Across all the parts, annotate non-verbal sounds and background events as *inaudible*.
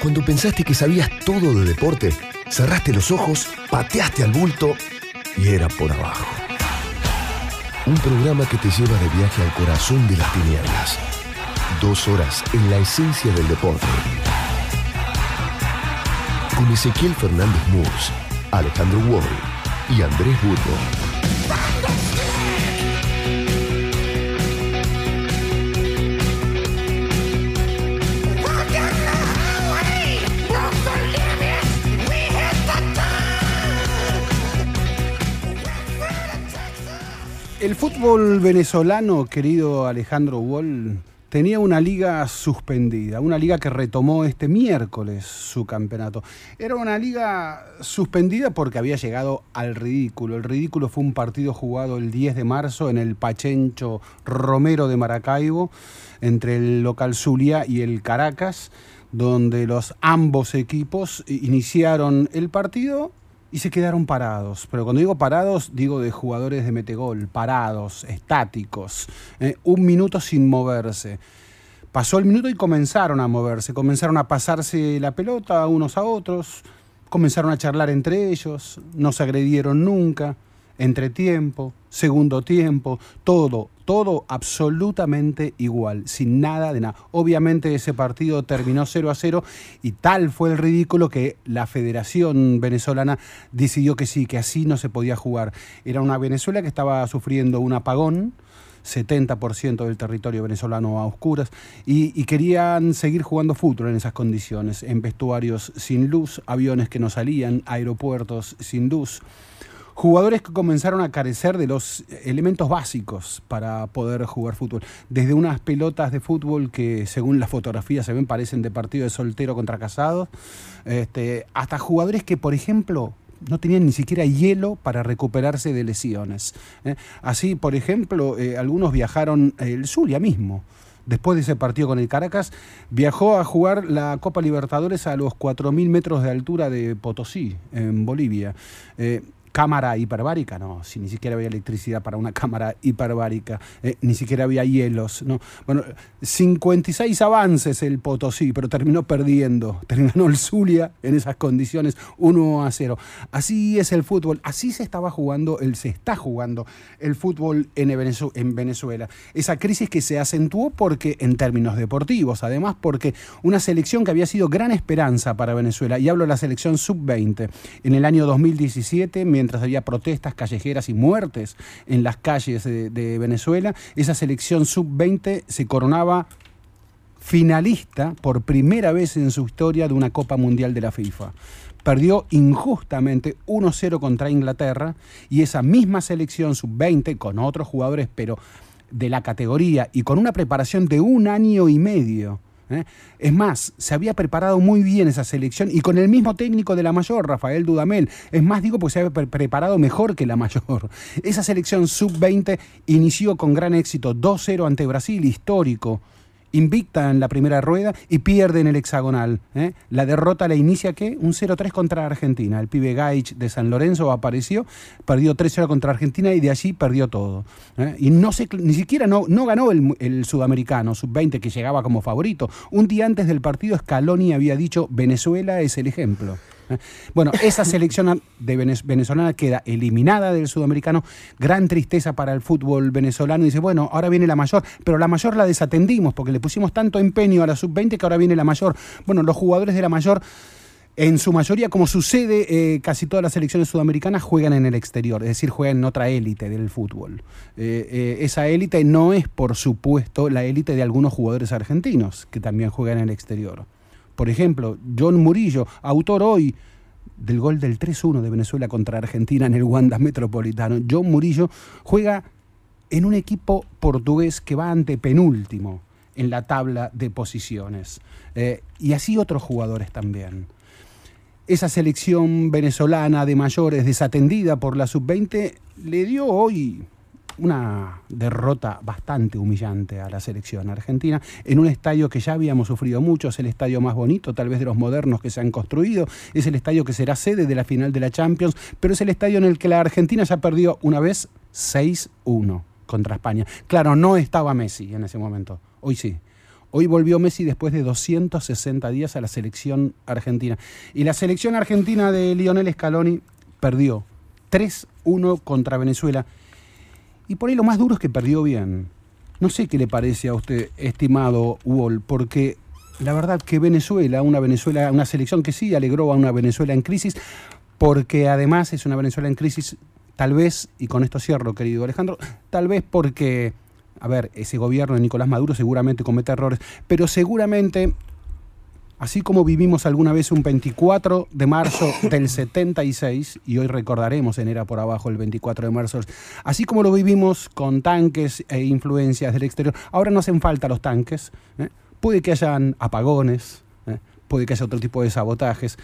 Cuando pensaste que sabías todo de deporte, cerraste los ojos, pateaste al bulto y era por abajo. Un programa que te lleva de viaje al corazón de las tinieblas. Dos horas en la esencia del deporte. Con Ezequiel Fernández Murs, Alejandro Wall y Andrés Burgo. El fútbol venezolano, querido Alejandro Wall, tenía una liga suspendida, una liga que retomó este miércoles su campeonato. Era una liga suspendida porque había llegado al ridículo. El ridículo fue un partido jugado el 10 de marzo en el Pachencho Romero de Maracaibo, entre el local Zulia y el Caracas, donde los ambos equipos iniciaron el partido y se quedaron parados. Pero cuando digo parados, digo de jugadores de metegol, parados, estáticos, eh, un minuto sin moverse. Pasó el minuto y comenzaron a moverse, comenzaron a pasarse la pelota unos a otros, comenzaron a charlar entre ellos, no se agredieron nunca, entretiempo, segundo tiempo, todo, todo absolutamente igual, sin nada de nada. Obviamente ese partido terminó 0 a 0 y tal fue el ridículo que la Federación Venezolana decidió que sí, que así no se podía jugar. Era una Venezuela que estaba sufriendo un apagón. 70% del territorio venezolano a oscuras y, y, querían seguir jugando fútbol en esas condiciones, en vestuarios sin luz, aviones que no salían, aeropuertos sin luz jugadores que comenzaron a carecer de los elementos básicos para poder jugar fútbol. Desde unas pelotas de fútbol que según las fotografías se ven parecen de partido de soltero contra casado, este, hasta jugadores que, por ejemplo, no tenían ni siquiera hielo para recuperarse de lesiones. ¿eh? Así, por ejemplo, eh, algunos viajaron, eh, el Zulia mismo, después de ese partido con el Caracas, viajó a jugar la Copa Libertadores a los 4.000 metros de altura de Potosí, en Bolivia. Cámara hiperbárica, no, si ni siquiera había electricidad para una cámara hiperbárica, eh, ni siquiera había hielos, no. Bueno, 56 avances el Potosí, pero terminó perdiendo, *laughs* terminó el Zulia en esas condiciones 1 a 0. Así es el fútbol, así se estaba jugando, el, se está jugando el fútbol en Venezuela. Esa crisis que se acentuó porque, en términos deportivos, además porque una selección que había sido gran esperanza para Venezuela, y hablo de la selección sub-20, en el año 2017, mientras había protestas callejeras y muertes en las calles de, Venezuela, esa selección sub-20 se coronaba finalista por primera vez en su historia de una Copa Mundial de la FIFA. Perdió injustamente 1-0 contra Inglaterra y esa misma selección sub-20 con otros jugadores, pero de la categoría y con una preparación de un año y medio ¿eh? Es más, se había preparado muy bien esa selección y con el mismo técnico de la mayor, Rafael Dudamel. Es más, digo, porque se había pre preparado mejor que la mayor. Esa selección sub-20 inició con gran éxito 2-0 ante Brasil, histórico invicta en la primera rueda y pierde en el hexagonal. ¿eh? La derrota la inicia ¿qué? Un 0-3 contra Argentina. El pibe Gaich de San Lorenzo apareció, perdió 3-0 contra Argentina y de allí perdió todo. ¿eh? Y no se, ni siquiera no, ganó el, el sudamericano sub-20 que llegaba como favorito. Un día antes del partido Scaloni había dicho Venezuela es el ejemplo. *laughs* Bueno, esa selección de venezolana queda eliminada del sudamericano. Gran tristeza para el fútbol venezolano. Dice, bueno, ahora viene la mayor, pero la mayor la desatendimos porque le pusimos tanto empeño a la sub-20 que ahora viene la mayor. Bueno, los jugadores de la mayor en su mayoría, como sucede, eh, casi todas las selecciones sudamericanas juegan en el exterior, es decir, juegan en otra élite del fútbol. Eh, eh, esa élite no es, por supuesto, la élite de algunos jugadores argentinos que también juegan en el exterior. Por ejemplo, John Murillo, autor hoy del gol del 3-1 de Venezuela contra Argentina en el Wanda Metropolitano. John Murillo juega en un equipo portugués que va ante penúltimo en la tabla de posiciones. Eh, y así otros jugadores también. Esa selección venezolana de mayores desatendida por la sub-20 le dio hoy una derrota bastante humillante a la selección argentina en un estadio que ya habíamos sufrido mucho, es el estadio más bonito tal vez de los modernos que se han construido, es el estadio que será sede de la final de la Champions, pero es el estadio en el que la Argentina ya perdió una vez 6-1 contra España. Claro, no estaba Messi en ese momento, hoy sí. Hoy volvió Messi después de 260 días a la selección argentina. Y la selección argentina de Lionel Scaloni perdió 3-1 contra Venezuela. Y por ahí lo más duro es que perdió bien. No sé qué le parece a usted, estimado Wall, porque la verdad que Venezuela, una Venezuela, una selección que sí alegró a una Venezuela en crisis, porque además es una Venezuela en crisis, tal vez, y con esto cierro, querido Alejandro, tal vez porque, a ver, ese gobierno de Nicolás Maduro seguramente comete errores, pero seguramente Así como vivimos alguna vez un 24 de marzo *laughs* del 76, y hoy recordaremos en Era por Abajo el 24 de marzo, así como lo vivimos con tanques e influencias del exterior, ahora no hacen falta los tanques, ¿eh? puede que hayan apagones, ¿eh? puede que haya otro tipo de sabotajes,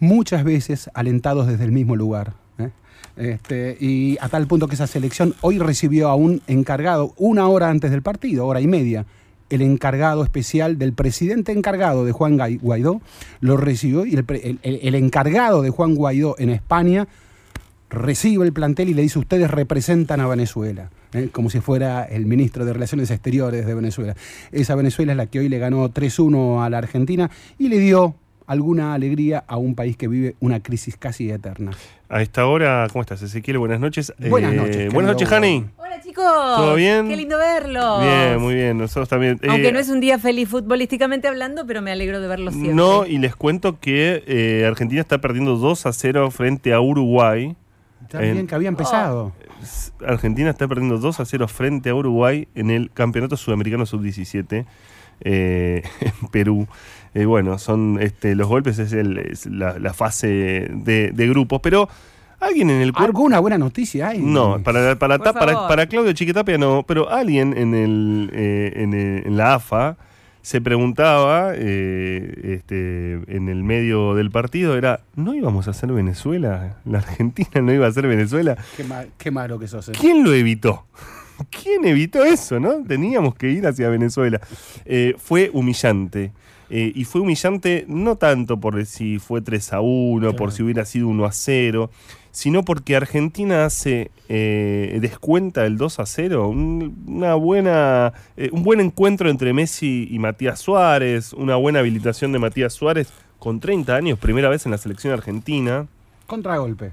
muchas veces alentados desde el mismo lugar. ¿eh? Este, y a tal punto que esa selección hoy recibió a un encargado una hora antes del partido, hora y media, el encargado especial del presidente encargado de Juan Guaidó, lo recibió y el, encargado de Juan Guaidó en España recibe el plantel y le dice, ustedes representan a Venezuela, ¿eh? como si fuera el ministro de Relaciones Exteriores de Venezuela. Esa Venezuela es la que hoy le ganó 3-1 a la Argentina y le dio alguna alegría a un país que vive una crisis casi eterna. A esta hora, ¿cómo estás, Ezequiel? Buenas noches. Buenas eh, noches. buenas noches, Jani. Hola, chicos. ¿Todo bien? Qué lindo verlos. Bien, muy bien. Nosotros también. Aunque eh, no es un día feliz futbolísticamente hablando, pero me alegro de verlos siempre. No, y les cuento que eh, Argentina está perdiendo 2 a 0 frente a Uruguay. Está bien que había empezado. Argentina está perdiendo 2 a 0 frente a Uruguay en el Campeonato Sudamericano Sub-17 *laughs* en Perú. Eh, bueno, son este, los golpes, es, la, fase de, grupos, pero alguien en el cuerpo... ¿Alguna buena noticia hay? No, para, para, para, Claudio Chiquitapia no, pero alguien en, el, eh, en, la AFA se preguntaba eh, este, en el medio del partido, era, ¿no íbamos a hacer Venezuela? ¿La Argentina no iba a ser Venezuela? Qué, malo que sos. ¿Quién lo evitó? *laughs* ¿Quién evitó eso, no? Teníamos que ir hacia Venezuela. fue humillante. Eh, y fue humillante no tanto por si fue 3 a 1, por si hubiera sido 1 a 0, sino porque Argentina hace eh, descuenta el 2 a 0. una buena, eh, un buen encuentro entre Messi y Matías Suárez, una buena habilitación de Matías Suárez con 30 años, primera vez en la selección argentina. Contragolpe.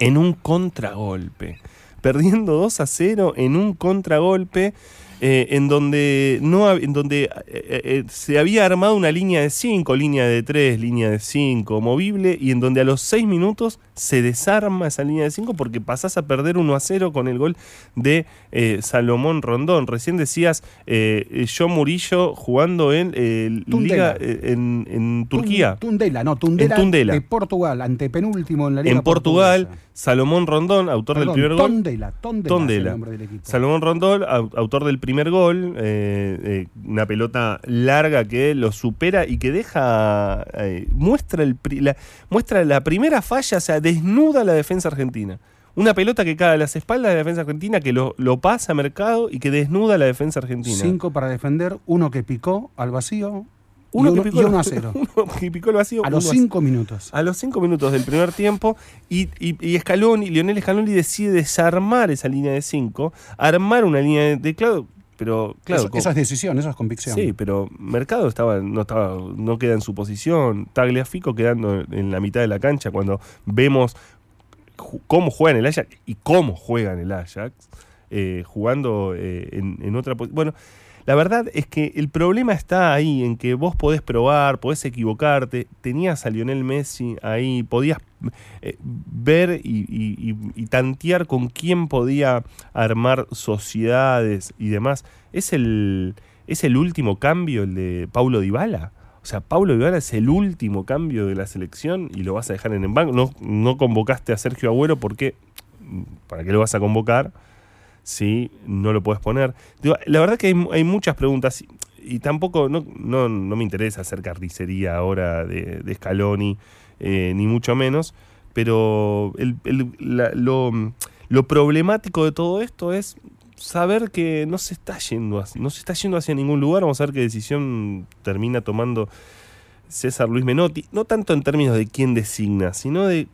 En un contragolpe. Perdiendo 2 a 0 en un contragolpe. Eh, en donde, no, en donde eh, eh, se había armado una línea de 5, línea de 3, línea de 5, movible, y en donde a los 6 minutos se desarma esa línea de 5 porque pasás a perder 1 a 0 con el gol de Salomón Rondón. Recién decías John Murillo jugando en Liga en, Turquía. Tundela, no, Tundela, en Tundela. de Portugal, antepenúltimo en la Liga En Portugal, Salomón Rondón, autor del primer gol. Tondela, Tondela, Salomón Rondón, autor del primer primer gol, eh, eh, una pelota larga que lo supera y que deja, eh, muestra, el, la, muestra la primera falla, o sea, desnuda la defensa argentina. Una pelota que cae a las espaldas de la defensa argentina, que lo, pasa a mercado y que desnuda la defensa argentina. Cinco para defender, uno que picó al vacío, *laughs* uno, que picó, a cero. Uno que picó el vacío. A los cinco minutos. A los cinco minutos del primer tiempo. Y, y, y Scaloni, Lionel Scaloni decide desarmar esa línea de cinco, armar una línea de, de claro, pero claro, eso, esa es decisión, eso es convicción. Sí, pero Mercado estaba, no estaba, no queda en su posición. Tagliafico quedando en la mitad de la cancha cuando vemos cómo juega en el Ajax y cómo juega en el Ajax, eh, jugando eh, en, en, otra posición. Bueno, la verdad es que el problema está ahí, en que vos podés probar, podés equivocarte. Tenías a Lionel Messi ahí, podías eh, ver y, tantear con quién podía armar sociedades y demás. ¿Es el, ¿Es el último cambio el de Paulo Dybala? O sea, Paulo Dybala es el último cambio de la selección y lo vas a dejar en el banco. No, no convocaste a Sergio Agüero porque... ¿Para qué lo vas a convocar? Si no lo puedes poner. la verdad que hay, muchas preguntas y, tampoco, no, no, me interesa hacer carnicería ahora de, de Scaloni, eh, ni mucho menos, pero lo, lo, problemático de todo esto es saber que no se está yendo no se está yendo hacia ningún lugar. Vamos a ver qué decisión termina tomando César Luis Menotti, no tanto en términos de quién designa, sino de,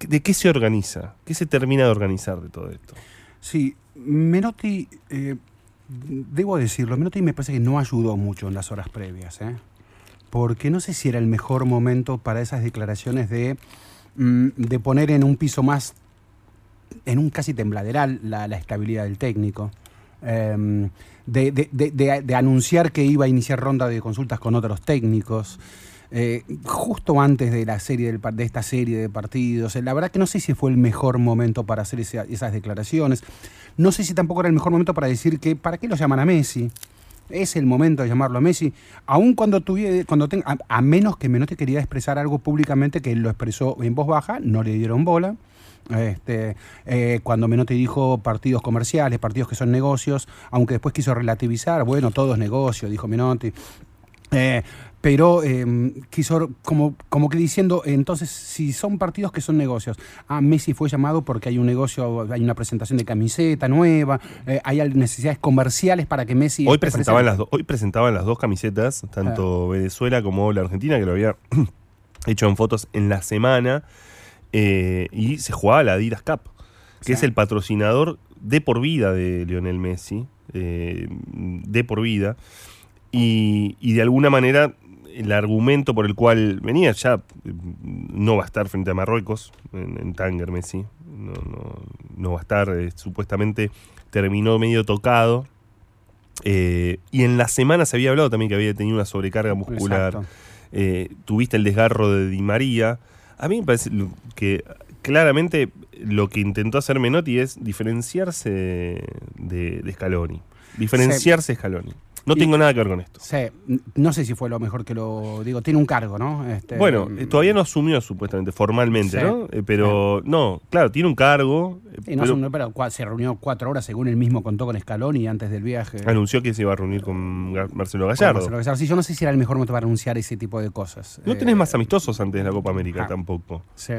de qué se organiza, qué se termina de organizar de todo esto. Sí, Menotti, eh, debo decirlo, Menotti me parece que no ayudó mucho en las horas previas, ¿eh? porque no sé si era el mejor momento para esas declaraciones de, mm, de poner en un piso más, en un casi tembladeral, la, estabilidad del técnico. De- de- de- de anunciar que iba a iniciar ronda de consultas con otros técnicos. Eh, justo antes de la serie de esta serie de partidos. Eh, La verdad que no sé si fue el mejor momento para hacer esas declaraciones. No sé si tampoco era el mejor momento para decir que ¿para qué lo llaman a Messi? Es el momento de llamarlo a Messi, aun cuando tuviera, cuando tenga, a, menos que Menotti quería expresar algo públicamente que él lo expresó en voz baja, no le dieron bola. Este, eh, cuando Menotti dijo partidos comerciales, partidos que son negocios, aunque después quiso relativizar, bueno, todo es negocio, dijo Menotti. Pero eh, quiso como, como que diciendo, entonces, si son partidos que son negocios, ah, Messi fue llamado porque hay un negocio, hay una presentación de camiseta nueva, eh, hay necesidades comerciales para que Messi... Hoy presentaban, las do- hoy presentaban las dos camisetas, tanto Venezuela como la Argentina, que lo había *clears throat* hecho en fotos en la semana, eh, y se jugaba la Adidas Cup, que Sí. es el patrocinador de por vida de Lionel Messi, eh, de por vida, y, y de alguna manera el argumento por el cual venía ya eh, no va a estar frente a Marruecos en, en Tánger Messi, no, no, no va a estar, eh, supuestamente terminó medio tocado. Eh, y en la semana se había hablado también que había tenido una sobrecarga muscular. Eh, tuviste el desgarro de Di María. A mí me parece que claramente lo que intentó hacer Menotti es diferenciarse de, de Scaloni. Diferenciarse de Scaloni. No Y- tengo nada que ver con esto. Sí, no sé si fue lo mejor que lo digo, tiene un cargo, ¿no? Este, Bueno, eh, todavía no asumió supuestamente, formalmente, Sí. ¿no? Eh, pero no, claro, tiene un cargo. eh, Sí, no, pero son- pero cua- se reunió cuatro horas, según él mismo contó con Scaloni antes del viaje. anunció que se iba a reunir con Marcelo Con Gallardo. Marcelo Gallardo. Sí, yo no sé si era el mejor momento para anunciar ese tipo de cosas. No Eh, tenés más amistosos antes de la Copa América ah. tampoco. sí.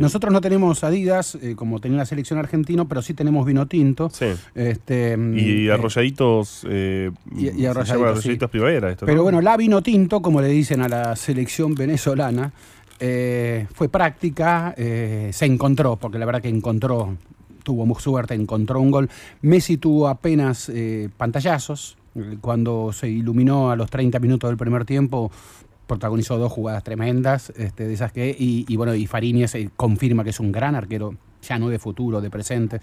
Nosotros no tenemos Adidas, como tenía la selección argentina, pero sí tenemos vino tinto. Sí. Este, Y arrolladitos. eh, y- y primavera. Esto, Pero ¿no? bueno, la vino tinto, como le dicen a la selección venezolana, eh, fue práctica, eh, se encontró, porque la verdad que encontró, tuvo mu- suerte, encontró un gol. Messi tuvo apenas eh, pantallazos, cuando se iluminó a los 30 minutos del primer tiempo, protagonizó dos jugadas tremendas, este, de esas que, y, y bueno, y Fariñez confirma que es un gran arquero, ya no de futuro, de presente,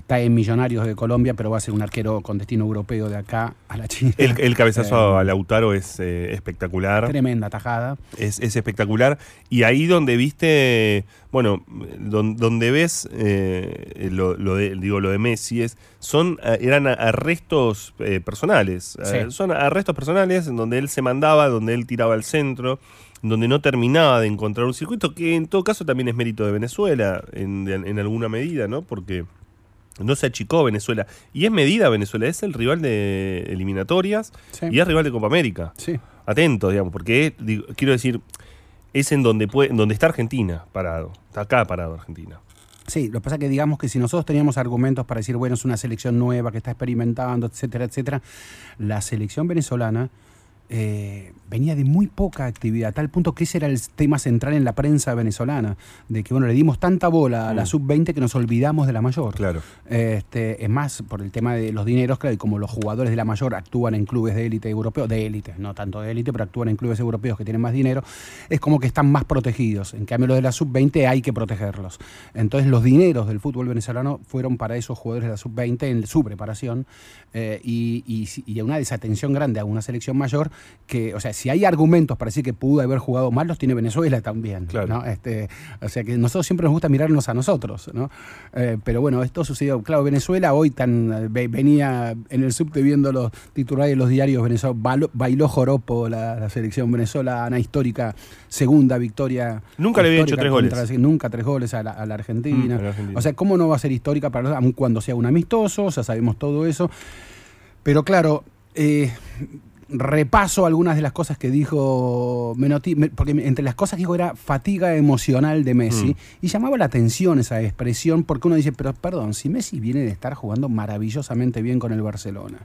está en Millonarios de Colombia, pero va a ser un arquero con destino europeo de acá a la China. El, el cabezazo Eh, a Lautaro es eh, espectacular. Tremenda tajada. Es, es espectacular. Y ahí donde viste, bueno, don- donde ves eh, lo, lo de, digo, lo de Messi es, son, eh, eran arrestos eh, personales. Eh, Sí. son arrestos personales en donde él se mandaba, donde él tiraba al centro, donde no terminaba de encontrar un circuito, que en todo caso también es mérito de Venezuela, en, en alguna medida, ¿no? Porque no se achicó Venezuela. Y es medida Venezuela, es el rival de eliminatorias Sí. y es rival de Copa América Sí. atentos, digamos, porque digo, quiero decir, es en donde puede, en donde está Argentina parado. Está acá parado Argentina. Sí, lo que pasa es que digamos que si nosotros teníamos argumentos para decir, bueno, es una selección nueva que está experimentando, etcétera, etcétera, la selección venezolana eh, venía de muy poca actividad, a tal punto que ese era el tema central en la prensa venezolana, de que, bueno, le dimos tanta bola a la Mm. sub-20 que nos olvidamos de la mayor. Claro. Este, es más, por el tema de los dineros, claro, y como los jugadores de la mayor actúan en clubes de élite europeos, de élite, no tanto de élite, pero actúan en clubes europeos que tienen más dinero, es como que están más protegidos. En cambio, los de la sub-20 hay que protegerlos. Entonces, los dineros del fútbol venezolano fueron para esos jugadores de la sub-20 en su preparación eh, y, y, y una desatención grande a una selección mayor que, o sea, si hay argumentos para decir que pudo haber jugado mal, los tiene Venezuela también. Claro. ¿no? Este, o sea que nosotros siempre nos gusta mirarnos a nosotros, ¿no? Eh, pero bueno, esto sucedió. Claro, Venezuela hoy tan eh, ve- venía en el subte viendo los titulares de los diarios Venezuela, bailó, joropo la, la selección venezolana histórica, segunda victoria. Nunca le había hecho tres goles. la- nunca tres goles a la, a la Argentina. Mm, a la Argentina. O sea, ¿cómo no va a ser histórica para aun cuando sea un amistoso? Ya sabemos todo eso. Pero claro, eh, repaso algunas de las cosas que dijo Menotti, porque entre las cosas que dijo era fatiga emocional de Messi, Mm. y llamaba la atención esa expresión, porque uno dice, pero perdón, si Messi viene de estar jugando maravillosamente bien con el Barcelona.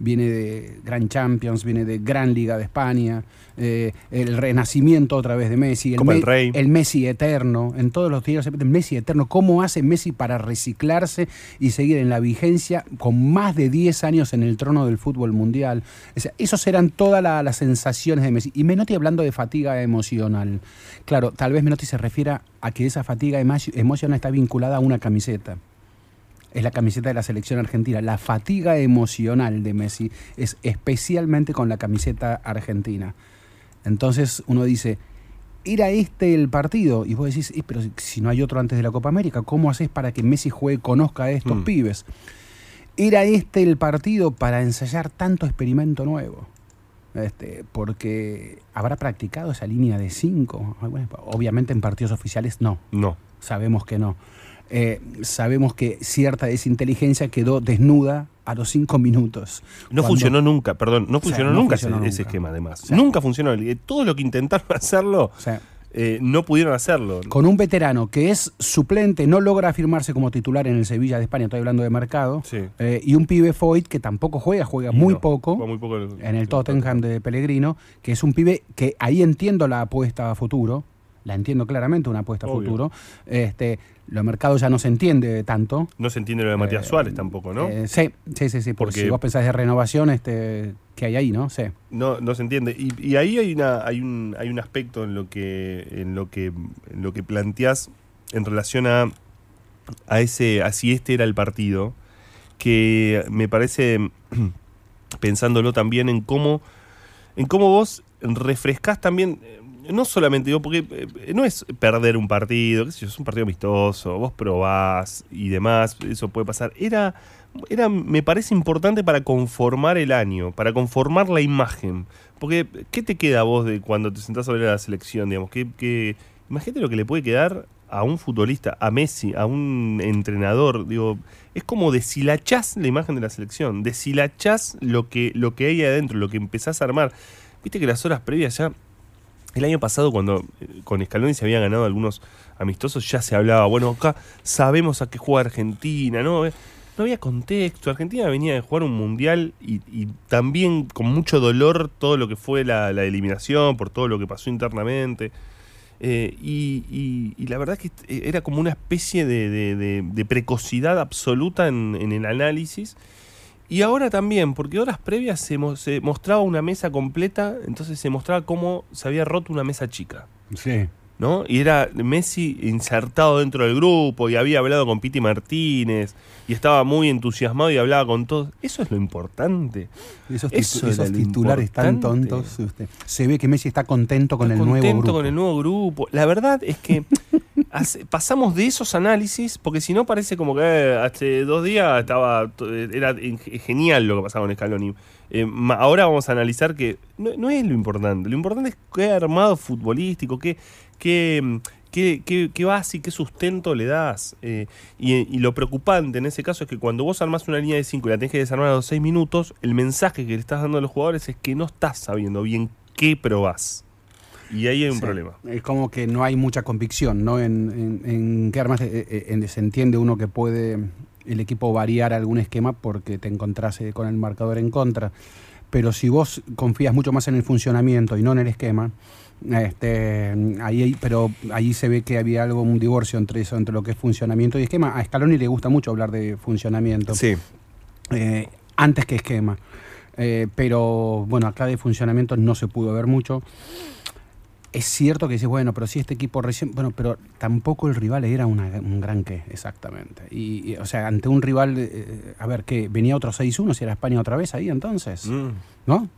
Viene de Gran Champions, viene de Gran Liga de España, eh, el renacimiento otra vez de Messi, el, del Me- Rey. el Messi eterno, en todos los días el Messi eterno, ¿cómo hace Messi para reciclarse y seguir en la vigencia con más de 10 años en el trono del fútbol mundial? O sea, esos eran todas la- las sensaciones de Messi. Y Menotti hablando de fatiga emocional. Claro, tal vez Menotti se refiera a que esa fatiga emo- emocional está vinculada a una camiseta. Es la camiseta de la selección argentina. La fatiga emocional de Messi es especialmente con la camiseta argentina. Entonces uno dice, ¿era este el partido? Y vos decís, "Eh, pero si no hay otro antes de la Copa América, ¿cómo haces para que Messi juegue, conozca a estos Mm. pibes? ¿Era este el partido para ensayar tanto experimento nuevo? Este, porque habrá practicado esa línea de cinco. Bueno, Obviamente en partidos oficiales no, No. sabemos que no. Eh, sabemos que cierta desinteligencia quedó desnuda a los cinco minutos. No Cuando- funcionó nunca, perdón, no O sea, funcionó no nunca funcionó ese, esquema además. O sea- nunca funcionó. Eh, Todo lo que intentaron *laughs* hacerlo, O sea, eh, no pudieron hacerlo. con un veterano que es suplente, no logra afirmarse como titular en el Sevilla de España, estoy hablando de mercado, Sí. eh, y un pibe Foyt que tampoco juega, juega muy no, poco. juega muy poco en el Tottenham de Pellegrino, que es un pibe que ahí entiendo la apuesta a futuro, la entiendo claramente, una apuesta a futuro. Este, lo mercado ya no se entiende tanto. No se entiende lo de Matías Eh, Suárez tampoco, ¿no? Eh, sí, sí, sí, sí, porque Porque- si vos pensás de renovación, este, que hay ahí, ¿no? Sí. No, no se entiende. Y, y ahí hay una, hay un, hay un aspecto en lo que, en lo que, en lo que planteás en relación a, a ese, a si este era el partido, que me parece, *clears throat* pensándolo también en cómo, en cómo vos refrescás también, eh, no solamente digo, porque eh, no es perder un partido, qué sé yo, es un partido amistoso, vos probás y demás, eso puede pasar. Era, era, me parece importante para conformar el año, para conformar la imagen. Porque, ¿qué te queda a vos de cuando te sentás a ver a la selección, digamos? ¿Qué, imagínate lo que le puede quedar a un futbolista, a Messi, a un entrenador, digo, es como deshilachás la imagen de la selección, deshilachás lo que, lo que hay adentro, lo que empezás a armar. Viste que las horas previas ya, el año pasado cuando eh, con Scaloni se habían ganado algunos amistosos, ya se hablaba, bueno, acá sabemos a qué juega Argentina, ¿no? Eh, No había contexto, Argentina venía de jugar un mundial y, y también con mucho dolor todo lo que fue la, eliminación, por todo lo que pasó internamente. Eh, y, y- y la verdad que eh, era como una especie de- de precocidad absoluta en, en el análisis. Y ahora también, porque horas previas se, se mostraba una mesa completa, entonces se mostraba cómo se había roto una mesa chica. Sí. ¿No? Y era Messi insertado dentro del grupo y había hablado con Piti Martínez y estaba muy entusiasmado y hablaba con todos. Eso es lo importante. Esos, Eso esos titulares tan tontos. usted. Se ve que Messi está contento con Está el nuevo contento grupo. con el nuevo grupo. La verdad es que *laughs* hace- pasamos de esos análisis, porque si no parece como que eh, hace dos días estaba to- era genial lo que pasaba con Scaloni. Eh, ahora vamos a analizar que no, no es lo importante. Lo importante es qué armado futbolístico, qué, qué, qué, qué- qué base y qué sustento le das. Eh, y, y lo preocupante en ese caso es que cuando vos armás una línea de 5 y la tenés que desarmar a los 6 minutos, el mensaje que le estás dando a los jugadores es que no estás sabiendo bien qué probás. Y ahí hay un Sí. problema. Es como que no hay mucha convicción, ¿no? En, en, en qué armas eh, eh, en- se entiende uno que puede el equipo variar algún esquema porque te encontrás eh, con el marcador en contra. Pero si vos confías mucho más en el funcionamiento y no en el esquema, este, ahí, pero ahí se ve que había algo, un divorcio entre eso, entre lo que es funcionamiento y esquema. A Scaloni le gusta mucho hablar de funcionamiento Sí. eh, antes que esquema. Eh, pero bueno, acá de funcionamiento no se pudo ver mucho. Es cierto que dices, bueno, pero si este equipo recién. Bueno, pero tampoco el rival era una- un gran qué, exactamente. Y, y, o sea, ante un rival, eh, a ver, que venía otro 6-1, si era España otra vez ahí entonces, Mm. ¿no?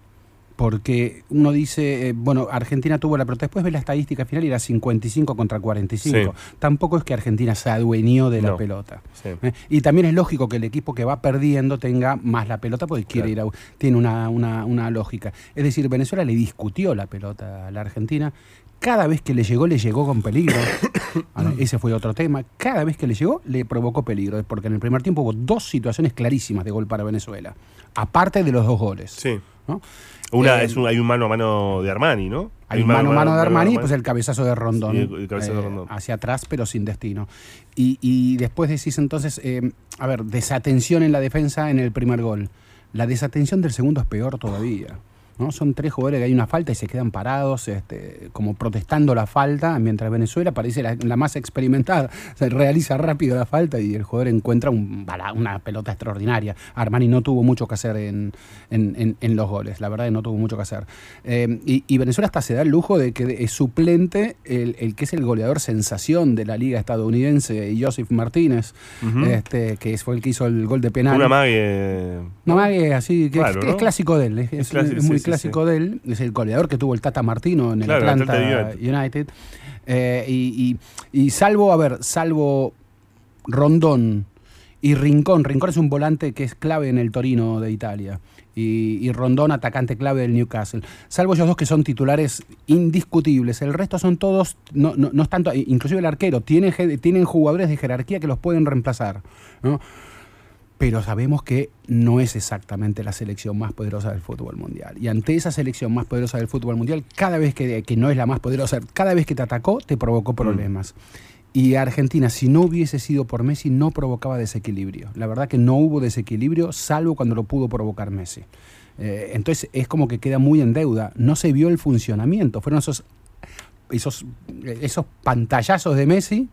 Porque uno dice, eh, bueno, Argentina tuvo la pelota, después ve la estadística final y era 55 contra 45. Tampoco es que Argentina se adueñó de la No. pelota. Sí. ¿eh? Y también es lógico que el equipo que va perdiendo tenga más la pelota porque quiere ir a, tiene una, una- una lógica. Es decir, Venezuela le discutió la pelota a la Argentina. Cada vez que le llegó, le llegó con peligro. *coughs* Ahora, ese fue otro tema. Cada vez que le llegó, le provocó peligro. Porque en el primer tiempo hubo dos situaciones clarísimas de gol para Venezuela. Aparte de los dos goles. Sí. ¿no? Una, Eh, es un, hay un mano a mano de Armani, ¿no? Hay un mano a mano de Armani, pues mano. el cabezazo de Rondón. Sí, el cabezazo de eh, Rondón. Hacia atrás, pero sin destino. Y, y después decís entonces, eh, a ver, desatención en la defensa en el primer gol. La desatención del segundo es peor todavía. ¿No? Son tres jugadores que hay una falta y se quedan parados, este, como protestando la falta, mientras Venezuela parece la, la más experimentada. Se realiza rápido la falta y el jugador encuentra un una pelota extraordinaria. Armani no tuvo mucho que hacer en, en- en- en los goles, la verdad que no tuvo mucho que hacer. Eh, y, y Venezuela hasta se da el lujo de que es suplente el, el que es el goleador sensación de la liga estadounidense, Joseph Martínez, este, que fue el que hizo el gol de penal. Una mague. No, Mague, así, que, Claro, ¿no? es clásico de él, es, Es es- clásico, es muy sí, sí, clásico de él, es el goleador que tuvo el Tata Martino en el Atlanta, Atlanta United. Eh, y, y- y salvo, a ver, salvo Rondón y Rincón, Rincón es un volante que es clave en el Torino de Italia. Y, y Rondón, atacante clave del Newcastle. Salvo ellos dos que son titulares indiscutibles. El resto son todos, no, no, no es tanto, inclusive el arquero, tiene, je- tienen jugadores de jerarquía que los pueden reemplazar. ¿no? Pero sabemos que no es exactamente la selección más poderosa del fútbol mundial. Y ante esa selección más poderosa del fútbol mundial, cada vez que, que no es la más poderosa, cada vez que te atacó, te provocó problemas. Y Argentina, si no hubiese sido por Messi, no provocaba desequilibrio. La verdad que no hubo desequilibrio, salvo cuando lo pudo provocar Messi. Eh, entonces es como que queda muy en deuda. No se vio el funcionamiento. Fueron esos, esos, esos pantallazos de Messi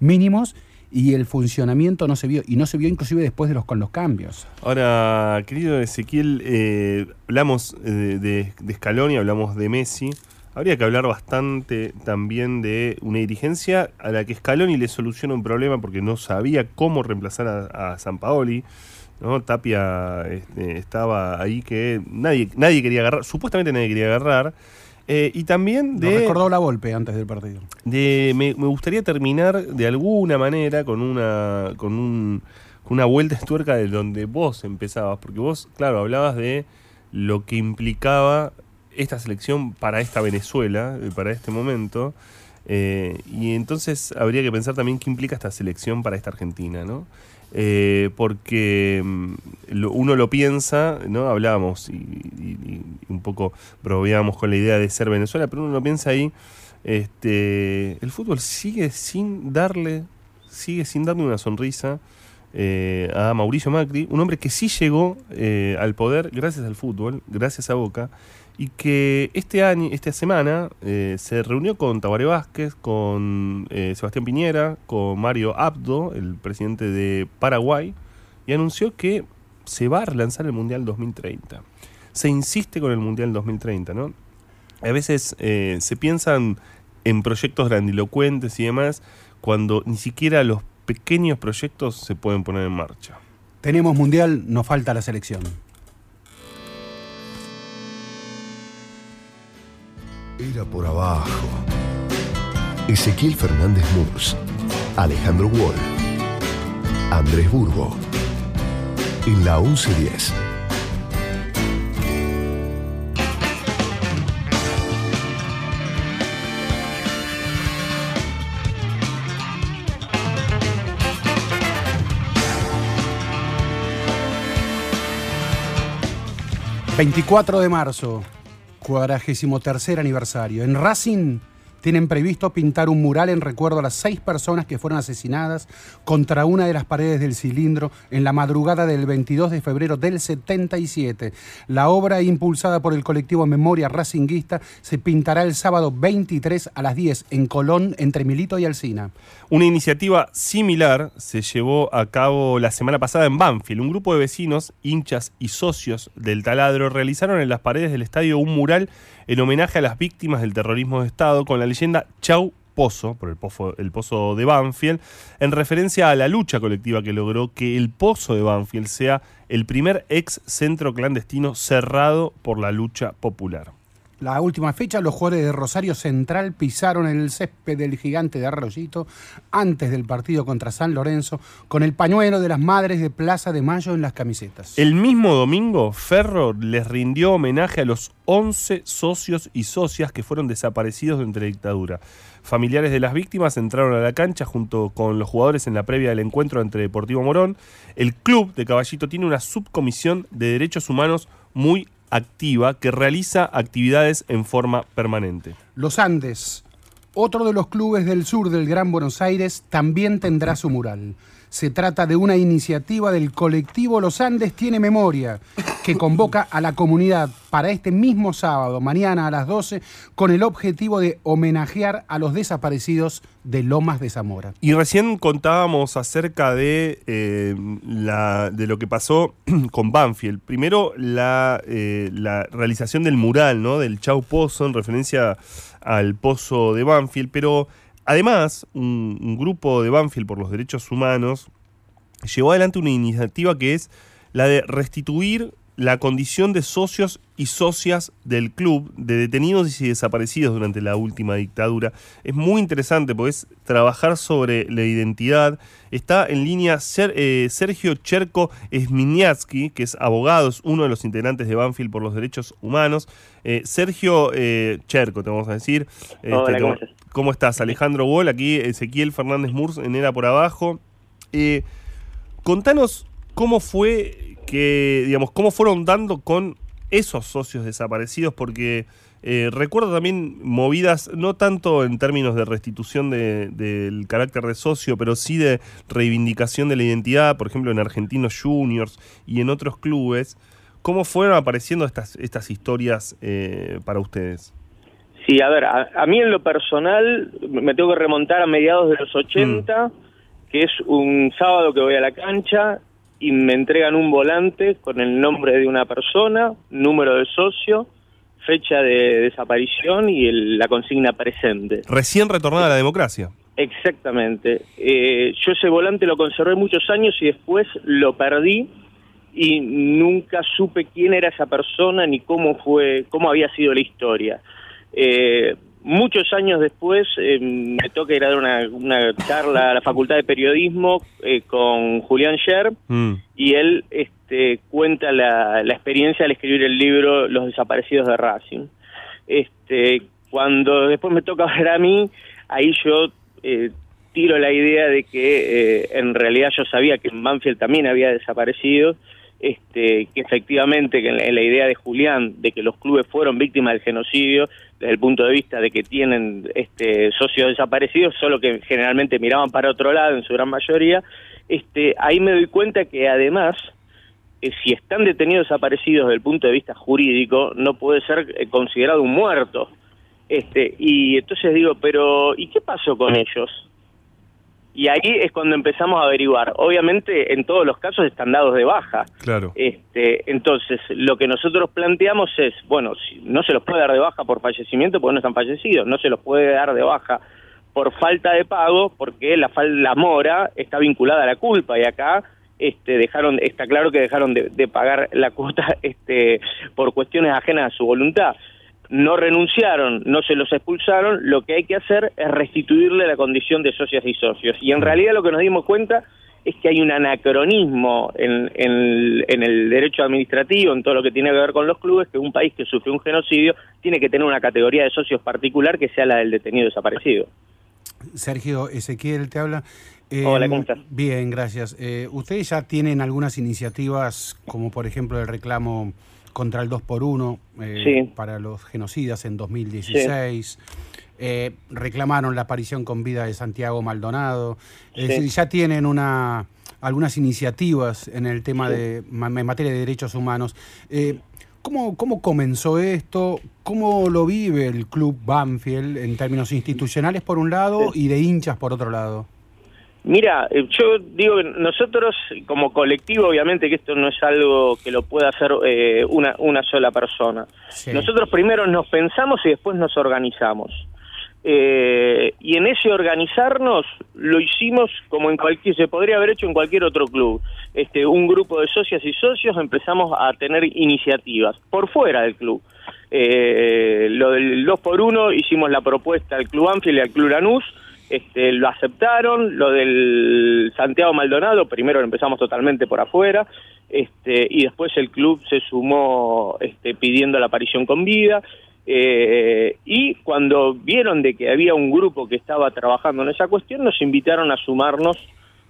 mínimos y el funcionamiento no se vio. Y no se vio inclusive después de los con los cambios. Ahora, querido Ezequiel, eh, hablamos eh, de, de, Scaloni, hablamos de Messi. Habría que hablar bastante también de una dirigencia a la que Scaloni le soluciona un problema porque no sabía cómo reemplazar a, a San Paoli. ¿no? Tapia este, estaba ahí que nadie, nadie quería agarrar, supuestamente nadie quería agarrar. Eh, y también de... recordó la golpe antes del partido. de me, me gustaría terminar de alguna manera con una con un una vuelta de tuerca de donde vos empezabas porque vos claro hablabas de lo que implicaba esta selección para esta Venezuela eh, para este momento eh, y entonces habría que pensar también qué implica esta selección para esta Argentina no Eh, porque mm, uno lo piensa, ¿no? Hablábamos y un poco bromeábamos con la idea de ser Venezuela, pero uno lo piensa ahí, este, el fútbol sigue sin darle, sigue sin darle una sonrisa eh, a Mauricio Macri, un hombre que sí llegó eh, al poder gracias al fútbol, gracias a Boca, y que este año, esta semana eh, se reunió con Tabaré Vázquez, con eh, Sebastián Piñera, con Mario Abdo, el presidente de Paraguay, y anunció que se va a relanzar el Mundial 2030. Se insiste con el Mundial 2030, ¿no? A veces eh, se piensan en proyectos grandilocuentes y demás, cuando ni siquiera los pequeños proyectos se pueden poner en marcha. Tenemos mundial, nos falta la selección. Era por abajo. Ezequiel Fernández Murs, Alejandro Wall, Andrés Burgo. En la 1110. Mm. 24 de marzo, cuadragésimo tercer aniversario. En Racing tienen previsto pintar un mural en recuerdo a las seis personas que fueron asesinadas contra una de las paredes del cilindro en la madrugada del 22 de febrero del 77. La obra, impulsada por el colectivo Memoria Racinguista, se pintará el sábado 23 a las 10 en Colón, entre Milito y Alcina. Una iniciativa similar se llevó a cabo la semana pasada en Banfield. Un grupo de vecinos, hinchas y socios del taladro realizaron en las paredes del estadio un mural en homenaje a las víctimas del terrorismo de Estado con la leyenda Chau Pozo, por el pozo, el pozo de Banfield, en referencia a la lucha colectiva que logró que el pozo de Banfield sea el primer ex centro clandestino cerrado por la lucha popular. La última fecha, los jugadores de Rosario Central pisaron el césped del gigante de Arroyito antes del partido contra San Lorenzo con el pañuelo de las madres de Plaza de Mayo en las camisetas. El mismo domingo, Ferro les rindió homenaje a los 11 socios y socias que fueron desaparecidos durante la dictadura. Familiares de las víctimas entraron a la cancha junto con los jugadores en la previa del encuentro entre Deportivo Morón. El club de Caballito tiene una subcomisión de derechos humanos muy activa que realiza actividades en forma permanente. Los Andes, otro de los clubes del sur del Gran Buenos Aires, también tendrá su mural. Se trata de una iniciativa del colectivo Los Andes Tiene Memoria, que convoca a la comunidad para este mismo sábado, mañana a las 12, con el objetivo de homenajear a los desaparecidos de Lomas de Zamora. Y recién contábamos acerca de, eh, lo que pasó *clears throat* con Banfield. Primero, la, eh, la realización del mural, ¿no? Del Chau Pozo, en referencia al pozo de Banfield, pero además, un, grupo de Banfield por los derechos humanos llevó adelante una iniciativa que es la de restituir la condición de socios y socias del club, de detenidos y desaparecidos durante la última dictadura. Es muy interesante porque es trabajar sobre la identidad. Está en línea eh, Sergio Cherko Sminiatsky, que es abogado, es uno de los integrantes de Banfield por los Derechos Humanos. Eh, Sergio eh, Cherko, te vamos a decir. Este, Hola, ¿cómo estás? ¿Cómo estás? Alejandro Wall, aquí Ezequiel Fernández Murs en Era por Abajo. Eh, contanos cómo fue que, digamos, cómo fueron dando con esos socios desaparecidos, porque eh, recuerdo también movidas, no tanto en términos de restitución de- del carácter de socio, pero sí de reivindicación de la identidad, por ejemplo, en Argentinos Juniors y en otros clubes. ¿Cómo fueron apareciendo estas, estas historias eh, para ustedes? Sí, a ver, a, a mí en lo personal me tengo que remontar a mediados de los 80, que es un sábado que voy a la cancha y me entregan un volante con el nombre de una persona, número de socio, fecha de desaparición y el- la consigna presente. Recién retornada a la democracia. Exactamente. Eh, yo ese volante lo conservé muchos años y después lo perdí y nunca supe quién era esa persona ni cómo fue, cómo había sido la historia. Eh, muchos años después eh, me toca ir a dar una, una charla a la Facultad de Periodismo eh, con Julián Sher Mm. y él este, cuenta la, la experiencia al escribir el libro Los desaparecidos de Racing. Este, cuando después me toca *laughs* ver a mí, ahí yo eh, tiro la idea de que eh, en realidad yo sabía que en Banfield también había desaparecido, este, que efectivamente que en la, idea de Julián de que los clubes fueron víctimas del genocidio desde el punto de vista de que tienen este, socios desaparecidos, solo que generalmente miraban para otro lado en su gran mayoría, este, ahí me doy cuenta que además eh, si están detenidos desaparecidos desde el punto de vista jurídico, no puede ser eh, considerado un muerto. Este, y entonces digo, pero ¿y qué pasó con ellos? Y ahí es cuando empezamos a averiguar. Obviamente, en todos los casos están dados de baja. Claro. Este, entonces, lo que nosotros planteamos es, bueno, si no se los puede dar de baja por fallecimiento porque no están fallecidos, no se los puede dar de baja por falta de pago porque la, fal- la mora está vinculada a la culpa y acá este, dejaron, está claro que dejaron de, de pagar la cuota *laughs* este, por cuestiones ajenas a su voluntad. No renunciaron, no se los expulsaron, lo que hay que hacer es restituirle la condición de socias y socios. Y en realidad lo que nos dimos cuenta es que hay un anacronismo en, en- en el derecho administrativo, en todo lo que tiene que ver con los clubes, que un país que sufre un genocidio tiene que tener una categoría de socios particular que sea la del detenido desaparecido. Sergio Ezequiel te habla. Eh, Hola, ¿cómo estás? Bien, gracias. Eh, ustedes ya tienen algunas iniciativas, como por ejemplo el reclamo contra el 2x1 eh, Sí. para los genocidas en 2016. Eh, reclamaron la aparición con vida de Santiago Maldonado. Es Sí. decir, ya tienen una algunas iniciativas en el tema de en materia de derechos humanos. Eh, ¿Cómo, ¿Cómo comenzó esto? ¿Cómo lo vive el club Banfield en términos institucionales por un lado y de hinchas por otro lado? Mira, eh, yo digo que nosotros como colectivo, obviamente que esto no es algo que lo pueda hacer eh, una, una sola persona. Sí. Nosotros primero nos pensamos y después nos organizamos. Eh, y en ese organizarnos lo hicimos como en cualquier, se podría haber hecho en cualquier otro club. Este, un grupo de socias y socios empezamos a tener iniciativas por fuera del club. Eh, lo del 2 por 1 hicimos la propuesta al Club Anfield y al Club Lanús, este, lo aceptaron, lo del Santiago Maldonado, primero empezamos totalmente por afuera, este, y después el club se sumó este, pidiendo la aparición con vida, eh, y cuando vieron de que había un grupo que estaba trabajando en esa cuestión, nos invitaron a sumarnos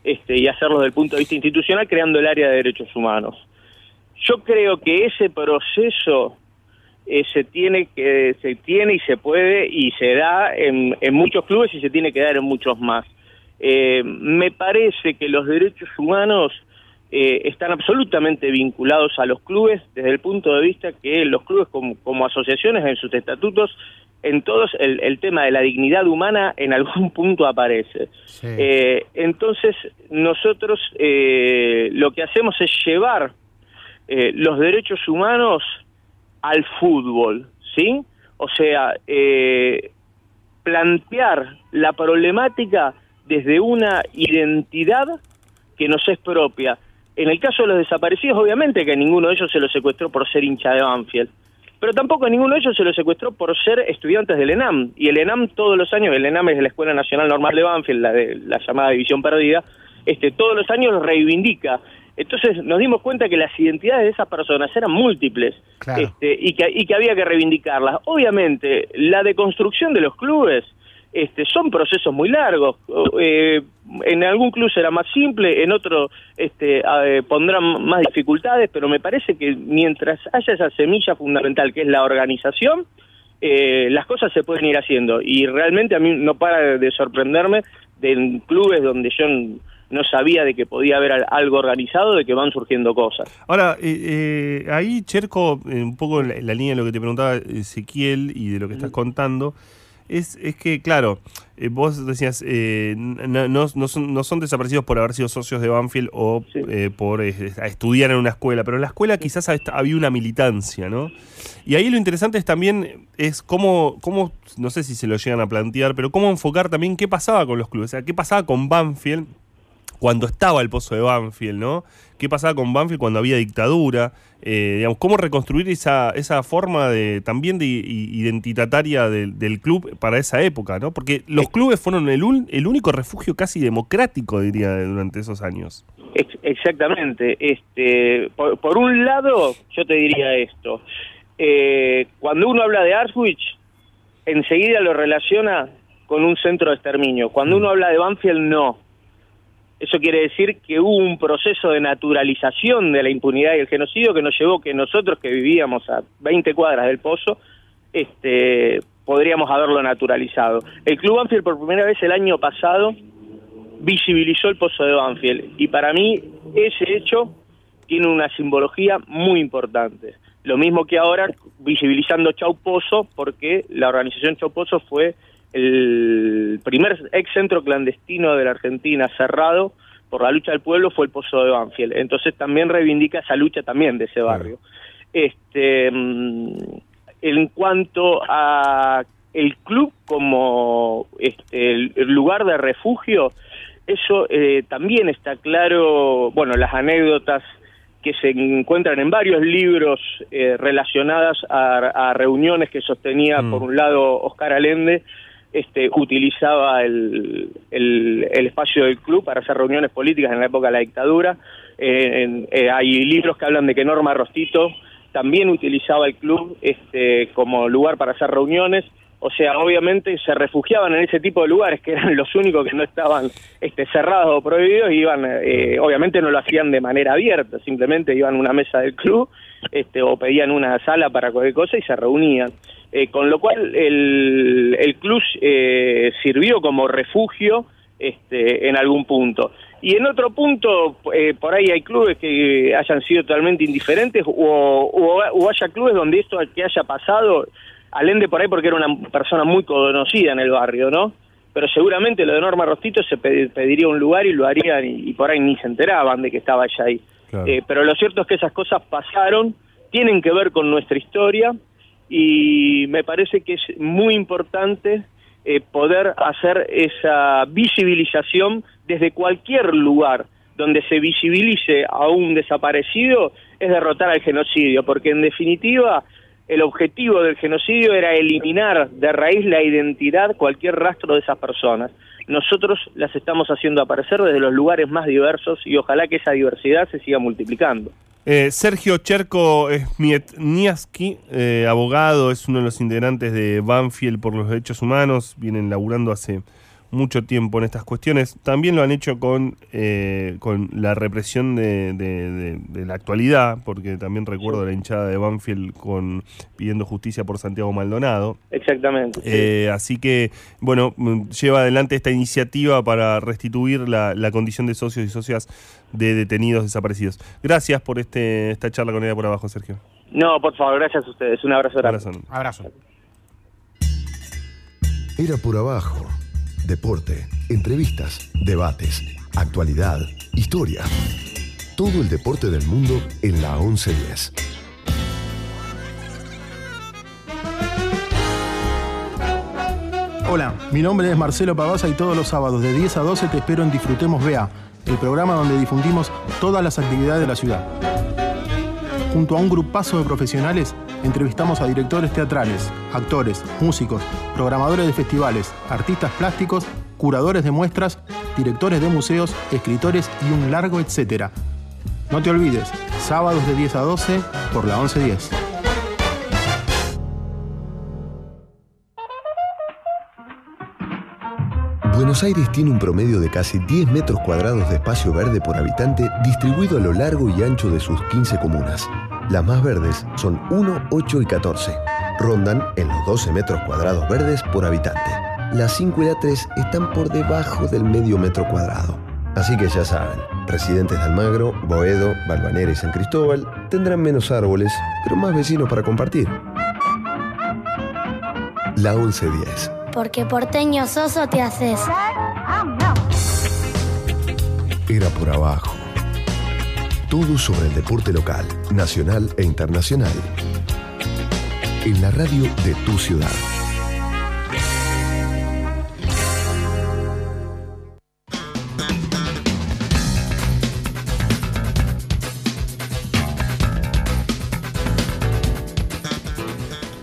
este, y hacerlo desde el punto de vista institucional, creando el área de derechos humanos. Yo creo que ese proceso eh, se tiene que se tiene y se puede y se da en, en muchos clubes y se tiene que dar en muchos más. Eh, me parece que los derechos humanos eh, están absolutamente vinculados a los clubes desde el punto de vista que los clubes como, como asociaciones en sus estatutos, en todos el, el, tema de la dignidad humana en algún *laughs* punto aparece. Sí. Eh, entonces nosotros eh, lo que hacemos es llevar los derechos humanos al fútbol, ¿sí? O sea, eh, plantear la problemática desde una identidad que nos es propia. En el caso de los desaparecidos, obviamente que ninguno de ellos se lo secuestró por ser hincha de Banfield, pero tampoco ninguno de ellos se lo secuestró por ser estudiantes del ENAM. Y el ENAM todos los años, el ENAM es la Escuela Nacional Normal de Banfield, la, de, la llamada División Perdida, este, todos los años reivindica. Entonces nos dimos cuenta que las identidades de esas personas eran múltiples Claro. este, y, que, y que había que reivindicarlas. Obviamente, la deconstrucción de los clubes este, son procesos muy largos. Eh, en algún club será más simple, en otro este, eh, pondrán más dificultades, pero me parece que mientras haya esa semilla fundamental que es la organización, eh, las cosas se pueden ir haciendo. Y realmente a mí no para de sorprenderme de clubes donde yo no sabía de que podía haber algo organizado, de que van surgiendo cosas. Ahora, eh, eh, ahí, Cherco, eh, un poco en la, en la, línea de lo que te preguntaba Ezequiel y de lo que estás contando, es, es que, claro, eh, vos decías, eh, no, no, no, son, no, son, desaparecidos por haber sido socios de Banfield o sí. eh, por eh, estudiar en una escuela, pero en la escuela quizás había una militancia, ¿no? Y ahí lo interesante es también, es cómo, cómo, no sé si se lo llegan a plantear, pero cómo enfocar también qué pasaba con los clubes, o sea, qué pasaba con Banfield cuando estaba el pozo de Banfield, ¿no? ¿Qué pasaba con Banfield cuando había dictadura? Eh, digamos, ¿Cómo reconstruir esa, esa forma de también de identitaria de, del club para esa época, ¿no? Porque los clubes fueron el, un, el único refugio casi democrático, diría, durante esos años. Exactamente. Este, por, por un lado, yo te diría esto. Eh, cuando uno habla de Auschwitz, enseguida lo relaciona con un centro de exterminio. Cuando uno habla de Banfield, no eso quiere decir que hubo un proceso de naturalización de la impunidad y el genocidio que nos llevó que nosotros que vivíamos a 20 cuadras del pozo, este, podríamos haberlo naturalizado. El Club Banfield por primera vez el año pasado visibilizó el pozo de Banfield y para mí ese hecho tiene una simbología muy importante. Lo mismo que ahora visibilizando Chau Pozo porque la organización Chau Pozo fue el primer ex centro clandestino de la Argentina cerrado por la lucha del pueblo fue el Pozo de Banfield. Entonces también reivindica esa lucha también de ese barrio. Este, en cuanto a el club como este, el lugar de refugio, eso eh, también está claro, bueno, las anécdotas que se encuentran en varios libros eh, relacionadas a, a, reuniones que sostenía, mm. por un lado, Oscar Allende, este, utilizaba el, el, espacio del club para hacer reuniones políticas en la época de la dictadura. Eh, eh, hay libros que hablan de que Norma Rostito también utilizaba el club este, como lugar para hacer reuniones. O sea, obviamente se refugiaban en ese tipo de lugares que eran los únicos que no estaban este, cerrados o prohibidos iban, eh, obviamente no lo hacían de manera abierta, simplemente iban a una mesa del club este, o pedían una sala para cualquier cosa y se reunían. Eh, con lo cual el, el club eh, sirvió como refugio este, en algún punto. Y en otro punto, eh, por ahí hay clubes que hayan sido totalmente indiferentes o, o, o, haya clubes donde esto que haya pasado, Alende por ahí porque era una persona muy conocida en el barrio, ¿no? Pero seguramente lo de Norma Rostito se pediría un lugar y lo harían y, y por ahí ni se enteraban de que estaba ella ahí. Claro. pero lo cierto es que esas cosas pasaron, tienen que ver con nuestra historia, y me parece que es muy importante eh, poder hacer esa visibilización desde cualquier lugar donde se visibilice a un desaparecido es derrotar al genocidio, porque en definitiva el objetivo del genocidio era eliminar de raíz la identidad, cualquier rastro de esas personas. Nosotros las estamos haciendo aparecer desde los lugares más diversos y ojalá que esa diversidad se siga multiplicando. Eh, Sergio Cherko Smietniaski, eh, abogado, es uno de los integrantes de Banfield por los Derechos Humanos, vienen laburando hace mucho tiempo en estas cuestiones. También lo han hecho con, eh, con la represión de, de- de- de la actualidad, porque también recuerdo la hinchada de Banfield con pidiendo justicia por Santiago Maldonado. Exactamente. sí. Eh, así que, bueno, mm, lleva adelante esta iniciativa para restituir la, la condición de socios y socias de detenidos desaparecidos. Gracias por este esta charla con ella por abajo, Sergio. No, por favor, gracias a ustedes. Un abrazo grande. Corazón. Abrazo. Era por abajo. Deporte, entrevistas, debates, actualidad, historia. Todo el deporte del mundo en la 1110. Hola, mi nombre es Marcelo Pavasa y todos los sábados de 10 a 12 te espero en Disfrutemos BA, el programa donde difundimos todas las actividades de la ciudad. Junto a un grupazo de profesionales, entrevistamos a directores teatrales, actores, músicos, programadores de festivales, artistas plásticos, curadores de muestras, directores de museos, escritores y un largo etcétera. No te olvides, sábados de 10 a 12 por la 1110. Buenos Aires tiene un promedio de casi 10 metros cuadrados de espacio verde por habitante distribuido a lo largo y ancho de sus 15 comunas. Las más verdes son 1, 8 y 14. Rondan en los 12 metros cuadrados verdes por habitante. Las 5 y la 3 están por debajo del medio metro cuadrado. Así que ya saben, residentes de Almagro, Boedo, Balvanera y San Cristóbal tendrán menos árboles, pero más vecinos para compartir. La 1110. Porque porteño soso te haces. Era por abajo. Todo sobre el deporte local, nacional e internacional. En la radio de tu ciudad.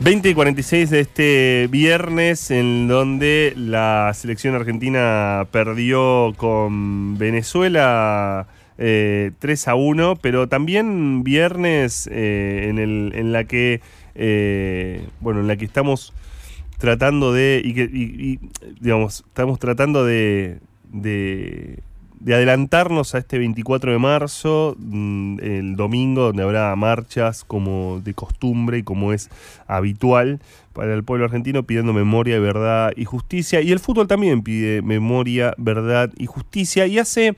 Veinte y 46 de este viernes, en donde la selección argentina perdió con Venezuela eh, 3 a 1, pero también viernes eh, en, la que eh, bueno, en la que estamos tratando de estamos tratando de, de de adelantarnos a este 24 de marzo, mm, el domingo, donde habrá marchas como de costumbre y como es habitual para el pueblo argentino, pidiendo memoria, verdad y justicia. Y el fútbol también pide memoria, verdad y justicia. Y hace,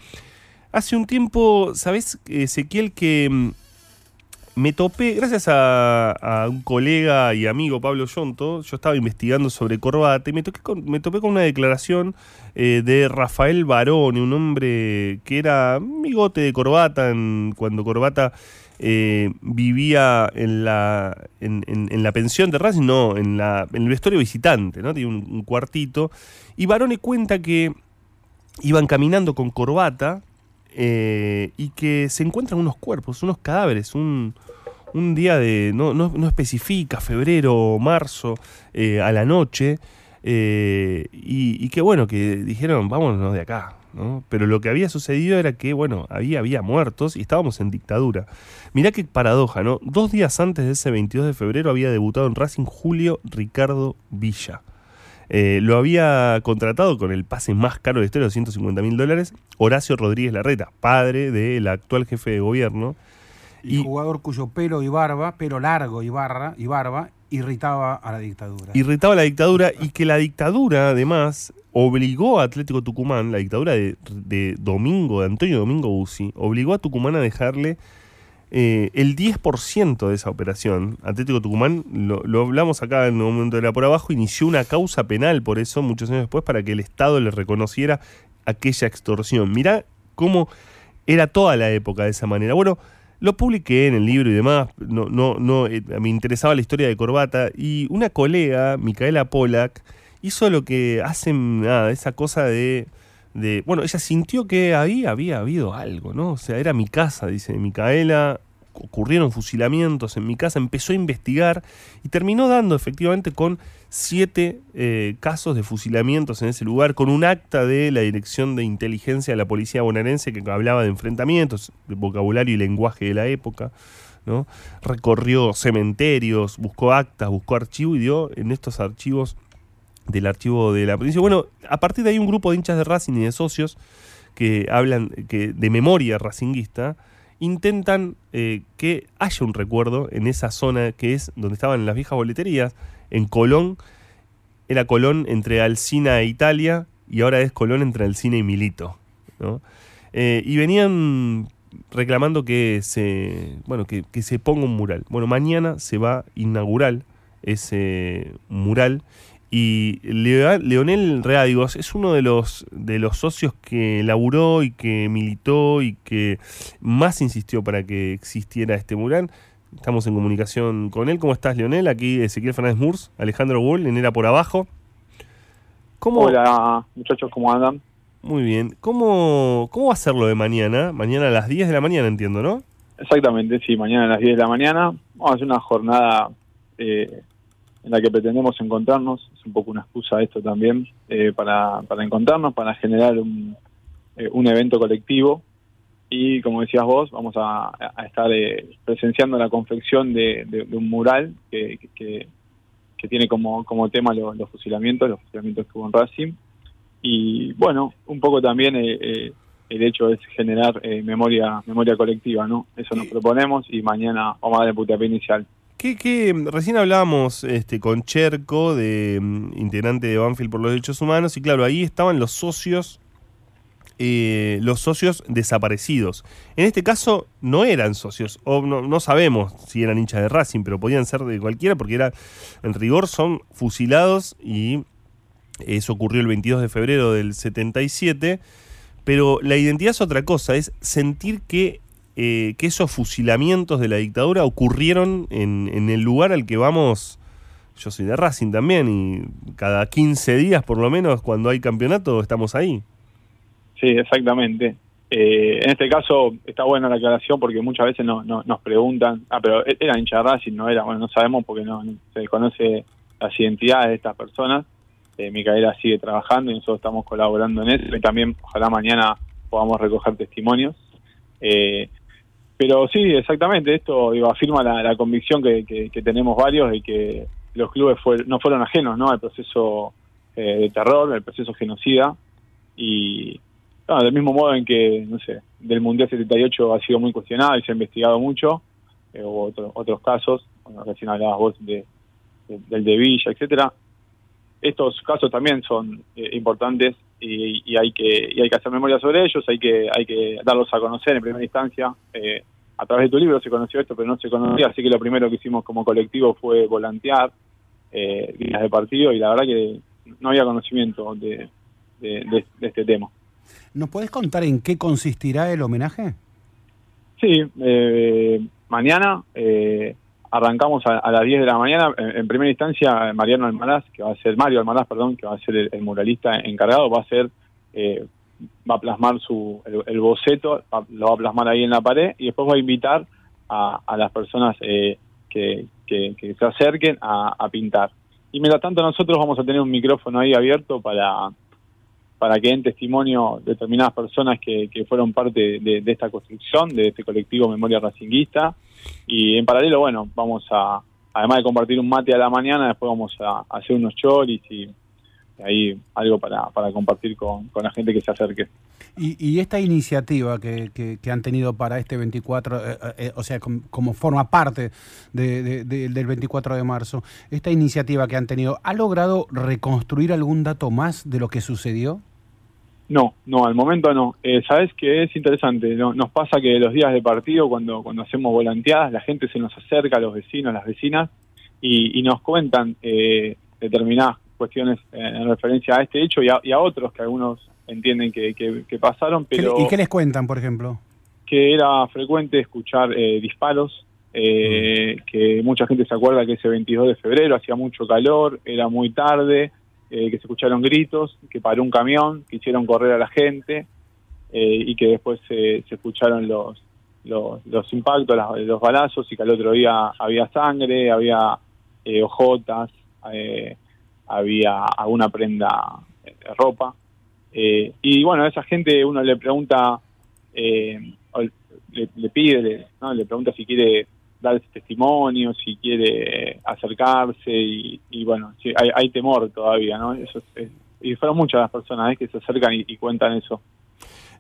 hace un tiempo, ¿sabes, Ezequiel, que mm, me topé, gracias a, un colega y amigo, Pablo Yonto, yo estaba investigando sobre corbata y me, toqué me topé con una declaración eh, de Rafael Barone, un hombre que era amigote de corbata en- cuando corbata eh, vivía en la, en, en- la pensión de Racing, no, en, la, en el vestuario visitante, ¿no? Tiene un, un cuartito. Y Barone cuenta que iban caminando con corbata eh, y que se encuentran unos cuerpos, unos cadáveres, un, un día de, no, no, no especifica, febrero o marzo, eh, a la noche, eh, y, y que bueno, que dijeron, vámonos de acá. ¿no? Pero lo que había sucedido era que, bueno, había, había muertos y estábamos en dictadura. Mirá qué paradoja, ¿no? Dos días antes de ese 22 de febrero había debutado en Racing Julio Ricardo Villa. Eh, lo había contratado con el pase más caro de historia, 250 mil dólares, Horacio Rodríguez Larreta, padre del actual jefe de gobierno. Y, Y- jugador cuyo pelo y barba, pelo largo y, barra, y barba, irritaba a la dictadura. irritaba la dictadura y que la dictadura además obligó a Atlético Tucumán, la dictadura de, de Domingo, de Antonio Domingo Bussi, obligó a Tucumán a dejarle eh, el 10% de esa operación. Atlético Tucumán, lo, lo hablamos acá en un momento de la por abajo, inició una causa penal por eso muchos años después para que el Estado le reconociera aquella extorsión. Mirá cómo era toda la época de esa manera. Bueno, lo publiqué en el libro y demás, no, no, no, eh, me interesaba la historia de Corbata y una colega, Micaela Polak, hizo lo que hacen, nada, esa cosa de, de, bueno, ella sintió que ahí había habido algo, ¿no? O sea, era mi casa, dice Micaela, ocurrieron fusilamientos en mi casa, empezó a investigar y terminó dando efectivamente con siete eh, casos de fusilamientos en ese lugar, con un acta de la Dirección de Inteligencia de la Policía Bonaerense que hablaba de enfrentamientos, de vocabulario y lenguaje de la época. ¿no? Recorrió cementerios, buscó actas, buscó archivos y dio en estos archivos del archivo de la provincia. Bueno, a partir de ahí un grupo de hinchas de Racing y de socios que hablan que de memoria racinguista intentan eh, que haya un recuerdo en esa zona que es donde estaban las viejas boleterías, en Colón, era Colón entre Alcina e Italia y ahora es Colón entre Alcina y Milito. Eh, y venían reclamando que se, bueno, que, que se ponga un mural. Bueno, mañana se va a inaugurar ese mural y Leonel Readigos es uno de los, de los socios que laburó y que militó y que más insistió para que existiera este mural. Estamos en comunicación con él. ¿Cómo estás, Leonel? Aquí Ezequiel Fernández Murs, Alejandro Bull, en Era por Abajo. ¿Cómo, Hola muchachos, ¿cómo andan? Muy bien. ¿Cómo, ¿Cómo va a ser lo de mañana? Mañana a las 10 de la mañana, entiendo, ¿no? Exactamente, sí, mañana a las 10 de la mañana vamos a hacer una jornada eh, en la que pretendemos encontrarnos, es un poco una excusa esto también, eh, para, para encontrarnos, para generar un, eh, un evento colectivo y como decías vos, vamos a, a estar eh, presenciando la confección de, de- de un mural que, que, que tiene como, como tema lo- los fusilamientos, los fusilamientos que hubo en Racing y bueno, un poco también... eh, eh, el hecho es generar eh, memoria memoria colectiva, ¿no? Eso nos proponemos y mañana vamos a dar el puntapié inicial. Que, que recién hablábamos este, con Cherco, de mm, integrante de Banfield por los Derechos Humanos, y claro, ahí estaban los socios, eh, los socios desaparecidos. En este caso no eran socios, o no, no sabemos si eran hinchas de Racing, pero podían ser de cualquiera, porque era, en rigor son fusilados y eso ocurrió el 22 de febrero del 77. Pero la identidad es otra cosa, es sentir que, eh, que esos fusilamientos de la dictadura ocurrieron en, en el lugar al que vamos. Yo soy de Racing también y cada 15 días por lo menos cuando hay campeonato estamos ahí. Sí, exactamente. Eh, en este caso está buena la aclaración porque muchas veces no, no- nos preguntan, ah, pero ¿e- era hincha de Racing, no era, bueno, no sabemos porque no, se desconoce las identidades de estas personas. Eh, Micaela sigue trabajando y nosotros estamos colaborando en eso y también ojalá mañana podamos recoger testimonios. Eh, pero sí, exactamente, esto digo, afirma la, convicción que, que- que tenemos varios de que los clubes fue- no fueron ajenos ¿no? al proceso eh, de terror, al proceso genocida y no, del mismo modo en que, no sé, del Mundial 78 ha sido muy cuestionado y se ha investigado mucho, eh, hubo otro- otros casos, bueno, recién hablabas vos de- del de Villa, etcétera. Estos casos también son eh, importantes y, y hay que y hay que hacer memoria sobre ellos, hay que hay que darlos a conocer en primera instancia. Eh, a través de tu libro se conoció esto, pero no se conocía, así que lo primero que hicimos como colectivo fue volantear eh, líneas de partido y la verdad que no había conocimiento de, de- de- de este tema. ¿Nos podés contar en qué consistirá el homenaje? Sí, eh, mañana eh, arrancamos a, a las 10 de la mañana. En, primera instancia, Mariano Almaraz, que va a ser Mario Almaraz, perdón, que va a ser el, muralista encargado, va a ser eh, va a plasmar su el, boceto, va- lo va a plasmar ahí en la pared y después va a invitar a, las personas eh, que, se acerquen a, pintar. Y mientras tanto nosotros vamos a tener un micrófono ahí abierto para para que den testimonio determinadas personas que, fueron parte de esta construcción, de este colectivo Memoria Racinguista. Y en paralelo, bueno, vamos a, además de compartir un mate a la mañana, después vamos a, hacer unos choris y, ahí algo para, para compartir con, con la gente que se acerque. Y, y esta iniciativa que, que- han tenido para este 24, eh, eh, o sea, com- como forma parte de- del 24 de marzo, esta iniciativa que han tenido, ¿ha logrado reconstruir algún dato más de lo que sucedió? No, no, al momento no. Eh, Sabes que es interesante, no- nos pasa que los días de partido, cuando, cuando hacemos volanteadas, la gente se nos acerca, los vecinos, las vecinas, y, y nos cuentan eh, determinadas cuestiones eh, en referencia a este hecho y a, y a otros que algunos entienden que, que- que pasaron, ¿Qué le- pero ¿Y qué les cuentan, por ejemplo? que era frecuente escuchar eh, disparos, eh, que mucha gente se acuerda que ese 22 de febrero hacía mucho calor, era muy tarde, eh, que se escucharon gritos, que paró un camión, que hicieron correr a la gente eh, y que después se escucharon los, los, los impactos, las- los balazos y que al otro día había sangre, había eh, ojotas, eh, había alguna prenda de ropa. Eh, y bueno, a esa gente uno le pregunta, eh, le, le pide, le, ¿no? le pregunta si quiere dar ese testimonio, si quiere acercarse y, y bueno, sí, hay, hay temor todavía, ¿no? Eso es- es- y fueron muchas las personas ¿eh? que se acercan y, y cuentan eso.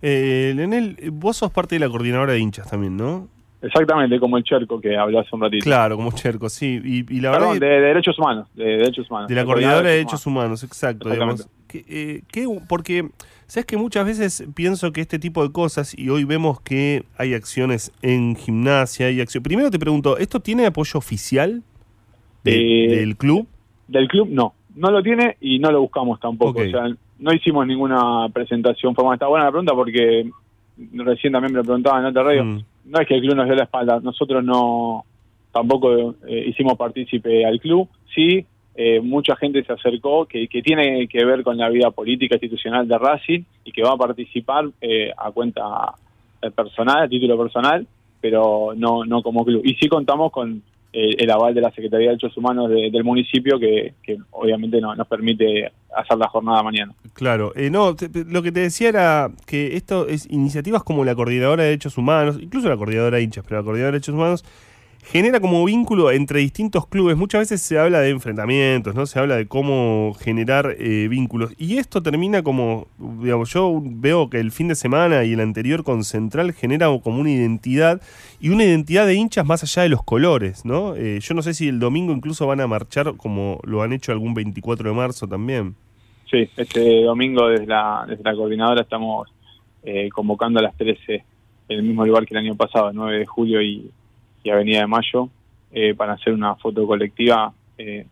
Eh, Leonel, vos sos parte de la coordinadora de hinchas también, ¿no? Exactamente, como el Cherco que habló hace un ratito. Claro, como Cherco, sí. Y, y la Perdón, verdad de, de derechos humanos, de derechos humanos. de la coordinadora de derechos humanos, exacto. Digamos. Que, eh, que- porque, ¿sabes que Muchas veces pienso que este tipo de cosas, y hoy vemos que hay acciones en gimnasia, hay acción. Primero te pregunto, ¿esto tiene apoyo oficial de- Eh, del club? Del club no, no lo tiene y no lo buscamos tampoco. O sea, no hicimos ninguna presentación formal. Está buena la pregunta porque recién también me lo preguntaban en otra radio. Mm. No es que el club nos dio la espalda, nosotros no tampoco eh, hicimos partícipe al club. Sí, eh, mucha gente se acercó que, tiene que ver con la vida política institucional de Racing y que va a participar eh, a cuenta eh, personal, a título personal, pero no, no como club. Y sí contamos con eh, el aval de la Secretaría de Derechos Humanos de- del municipio que, obviamente no, nos permite hacer la jornada mañana. Claro, eh, no, te- lo que te decía era que esto es iniciativas como la Coordinadora de Derechos Humanos, incluso la Coordinadora de Hinchas, pero la Coordinadora de Derechos Humanos genera como vínculo entre distintos clubes. Muchas veces se habla de enfrentamientos, ¿no? Se habla de cómo generar eh, vínculos. Y esto termina como, digamos, yo veo que el fin de semana y el anterior con Central genera como una identidad y una identidad de hinchas más allá de los colores, ¿no? Eh, yo no sé si el domingo incluso van a marchar como lo han hecho algún 24 de marzo también. Sí, este domingo desde la, desde la coordinadora estamos eh, convocando a las 13 en el mismo lugar que el año pasado, 9 de julio y, y Avenida de Mayo, eh, para hacer una foto colectiva. Eh,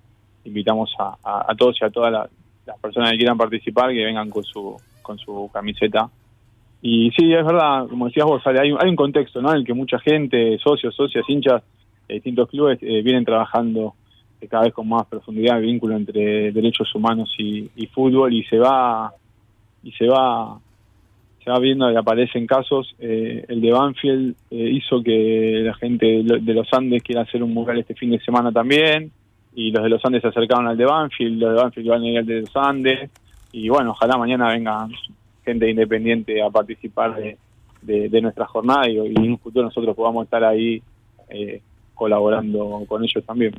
invitamos a, todos y a todas la- las personas que quieran participar que vengan con su, con su camiseta. Y sí, es verdad, como decías vos, hay, hay un contexto ¿no? en el que mucha gente, socios, socias, hinchas de distintos clubes eh, vienen trabajando eh, cada vez con más profundidad el vínculo entre derechos humanos y, y fútbol y se va y se va se va viendo que aparecen casos eh, el de Banfield eh, hizo que la gente de lo- de los Andes quiera hacer un mural este fin de semana también y los de los Andes se acercaron al de Banfield los de Banfield van a ir al de los Andes y bueno ojalá mañana venga gente independiente a participar de, nuestra jornada y, y en un futuro nosotros podamos estar ahí eh, colaborando con ellos también.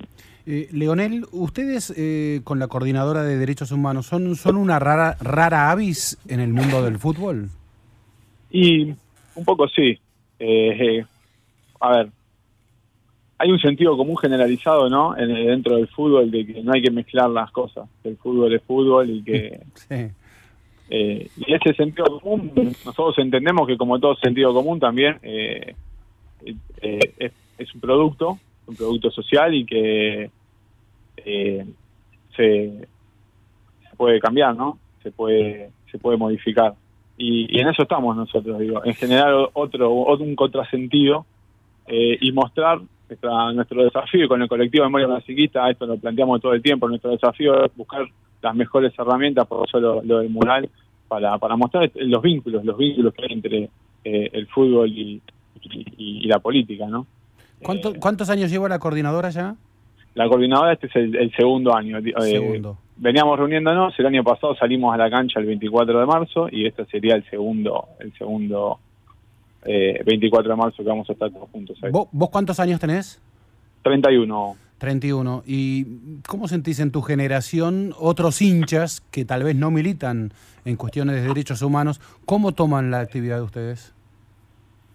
Eh, Leonel, ustedes eh, con la coordinadora de derechos humanos son, son una rara, rara avis en el mundo del fútbol. Y un poco sí. Eh, eh, a ver, hay un sentido común generalizado, ¿no? En, dentro del fútbol de que no hay que mezclar las cosas. Que el fútbol es fútbol y que *laughs* Sí. eh, y ese sentido común nosotros entendemos que como todo sentido común también eh, eh, es, es un producto, un producto social y que se, se puede cambiar, ¿no? Se puede se puede modificar y, y en eso estamos nosotros, digo, en generar otro, otro un contrasentido eh, y mostrar nuestra, nuestro desafío y con el colectivo de Memoria Clasiquista, esto lo planteamos todo el tiempo, nuestro desafío es buscar las mejores herramientas, por eso lo, lo del mural, para, para mostrar los vínculos, los vínculos que hay entre eh, el fútbol y, y- y la política, ¿no? ¿Cuánto- Eh, ¿Cuántos años lleva la coordinadora ya? la coordinadora este es el, el segundo año. eh, Segundo. Veníamos reuniéndonos, el año pasado salimos a la cancha el 24 de marzo y este sería el segundo, el segundo eh, 24 de marzo que vamos a estar todos juntos ahí. ¿Vos, vos cuántos años tenés? 31. 31. ¿Y cómo sentís en tu generación otros hinchas que tal vez no militan en cuestiones de derechos humanos? ¿Cómo toman la actividad de ustedes?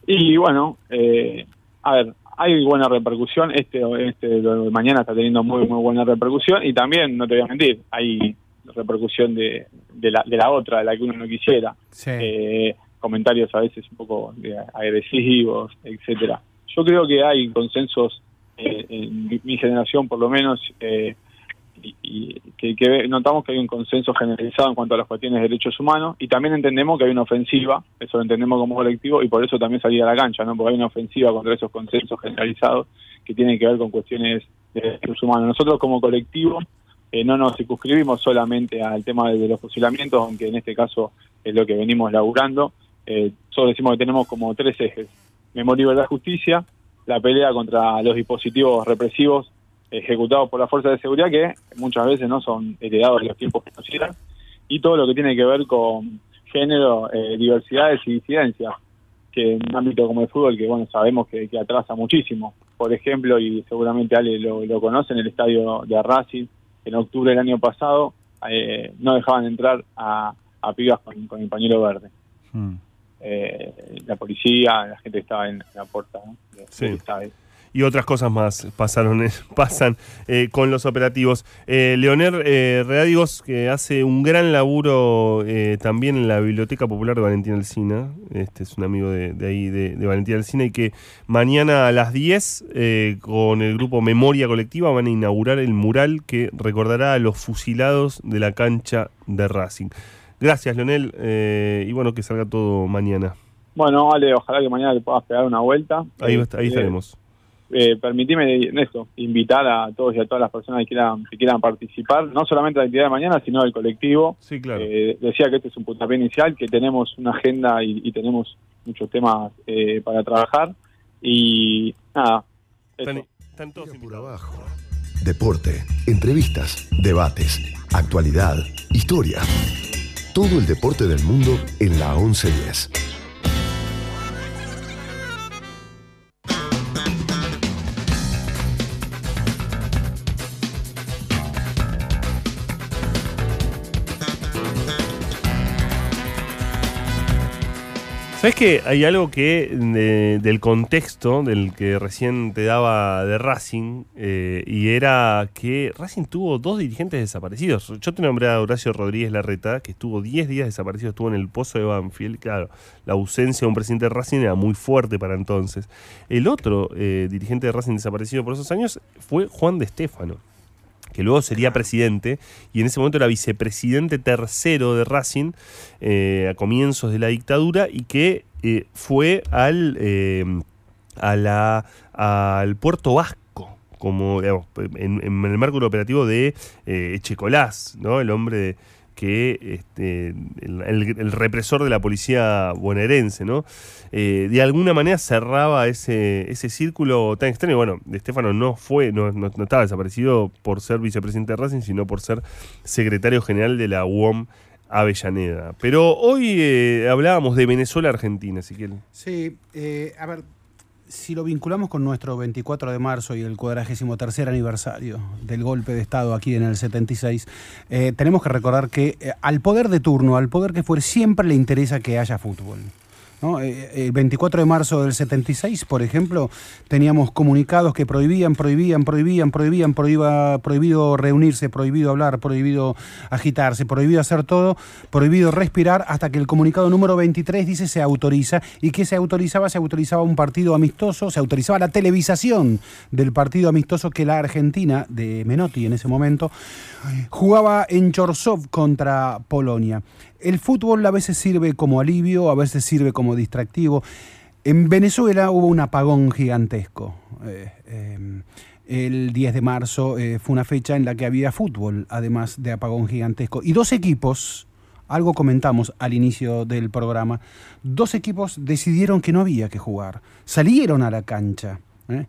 Y bueno, eh, a ver, hay buena repercusión. Este, este lo de mañana está teniendo muy, muy buena repercusión. Y también, no te voy a mentir, hay repercusión de, de, la, de la otra, de la que uno no quisiera. Sí. Eh, comentarios a veces un poco eh, agresivos, etcétera. Yo creo que hay consensos eh, en mi, mi generación, por lo menos, eh, y, que, que notamos que hay un consenso generalizado en cuanto a las cuestiones de derechos humanos y también entendemos que hay una ofensiva, eso lo entendemos como colectivo y por eso también salir a la cancha, ¿no? porque hay una ofensiva contra esos consensos generalizados que tienen que ver con cuestiones de derechos humanos. Nosotros como colectivo eh, no nos circunscribimos solamente al tema de los fusilamientos, aunque en este caso es lo que venimos laburando. Eh, solo decimos que tenemos como tres ejes. Memoria, verdad, justicia, la pelea contra los dispositivos represivos ejecutados por las fuerzas de seguridad que muchas veces no son heredados de los tiempos que nos eran, y todo lo que tiene que ver con género, eh, diversidades y disidencias, que en un ámbito como el fútbol, que bueno, sabemos que, que atrasa muchísimo, por ejemplo, y seguramente Ale lo, lo conoce, en el estadio de Racing, en octubre del año pasado, eh, no dejaban entrar a, a pibas con, con el pañuelo verde. Mm. Eh, la policía, la gente que estaba en la puerta ¿no? del Sí. estadio. Y otras cosas más pasaron, eh, *laughs* pasan eh, con los operativos. Eh, Leonel eh, Readigos, que hace un gran laburo eh, también en la Biblioteca Popular de Valentín Alsina, este es un amigo de, de ahí, de, de Valentín Alsina, y que mañana a las 10, eh, con el grupo Memoria Colectiva, van a inaugurar el mural que recordará a los fusilados de la cancha de Racing. Gracias, Leonel, eh, y bueno, que salga todo mañana. Bueno, Ale, ojalá que mañana le puedas pegar una vuelta. Ahí, ahí estaremos. Eh, permitime en eso, invitar a todos y a todas las personas que quieran, que quieran participar, no solamente de la actividad de mañana, sino del colectivo. Sí, claro. Eh, decía que este es un puntapié inicial, que tenemos una agenda y, y tenemos muchos temas eh, para trabajar. Y nada. Están, están todos Por abajo. Deporte, entrevistas, debates, actualidad, historia. Todo el deporte del mundo en la 1110. ¿Sabes que hay algo que de- del contexto del que recién te daba de Racing eh, y era que Racing tuvo dos dirigentes desaparecidos? Yo te nombré a Horacio Rodríguez Larreta, que estuvo 10 días desaparecido, estuvo en el pozo de Banfield. Claro, la ausencia de un presidente de Racing era muy fuerte para entonces. El otro eh, dirigente de Racing desaparecido por esos años fue Juan de Stefano que luego sería presidente, y en ese momento era vicepresidente tercero de Racing eh, a comienzos de la dictadura, y que eh, fue al, eh, a la, al Puerto Vasco, como digamos, en, en el marco del operativo de Echecolás, ¿no? el hombre de- que este, el, represor de la policía bonaerense, ¿no? Eh, de alguna manera cerraba ese, ese círculo tan extraño. Bueno, Estefano no fue, no, no- estaba desaparecido por ser vicepresidente de Racing, sino por ser secretario general de la UOM Avellaneda. Pero hoy eh, hablábamos de Venezuela-Argentina, Ezequiel. Sí, eh, a ver, si lo vinculamos con nuestro 24 de marzo y el 43 aniversario del golpe de Estado aquí en el 76, eh, tenemos que recordar que eh, al poder de turno, al poder que fuere, siempre le interesa que haya fútbol. ¿No? Eh, El 24 de marzo del 76, por ejemplo, teníamos comunicados que prohibían, prohibían, prohibían, prohibían, prohiba- prohibido reunirse, prohibido hablar, prohibido agitarse, prohibido hacer todo, prohibido respirar, hasta que el comunicado número 23 dice se autoriza, y que se autorizaba, se autorizaba un partido amistoso, se autorizaba la televisación del partido amistoso que la Argentina, de Menotti en ese momento, jugaba en Chorzów contra Polonia. El fútbol a veces sirve como alivio, a veces sirve como distractivo. En Venezuela hubo un apagón gigantesco. Eh, eh, el 10 de marzo eh, fue una fecha en la que había fútbol, además de apagón gigantesco. Y dos equipos, algo comentamos al inicio del programa, dos equipos decidieron que no había que jugar. Salieron a la cancha. ¿eh?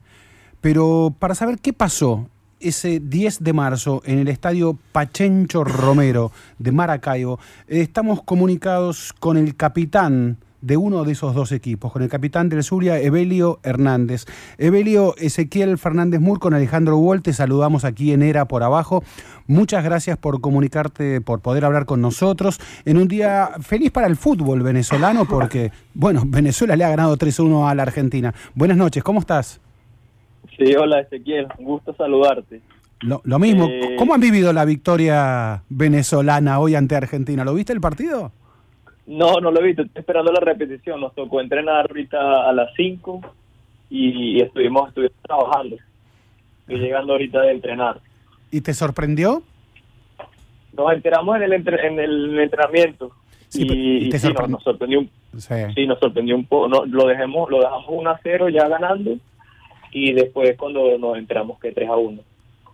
Pero para saber qué pasó ese 10 de marzo en el estadio Pachencho Romero de Maracaibo, estamos comunicados con el capitán de uno de esos dos equipos, con el capitán del Zulia, Evelio Hernández. Evelio Ezequiel Fernández Mur con Alejandro Wall, te saludamos aquí en Era por abajo. Muchas gracias por comunicarte, por poder hablar con nosotros en un día feliz para el fútbol venezolano, porque, bueno, *laughs* Venezuela le ha ganado 3-1 a la Argentina. Buenas noches, ¿cómo estás? Sí, hola Ezequiel, un gusto saludarte. Lo, lo mismo, Eh, ¿cómo han vivido la victoria venezolana hoy ante Argentina? ¿Lo viste el partido? No, no lo he visto, estoy esperando la repetición. Nos tocó entrenar ahorita a las 5 y, y estuvimos, estuvimos trabajando. Estoy llegando ahorita de entrenar. ¿Y te sorprendió? Nos enteramos en el, entre- en el entrenamiento Sí, y, te sí, nos, sorprendió. nos sorprendió un, Sí. sí, nos sorprendió un poco. No, lo dejemos, lo dejamos 1 a 0 ya ganando y después cuando nos enteramos que 3 a 1.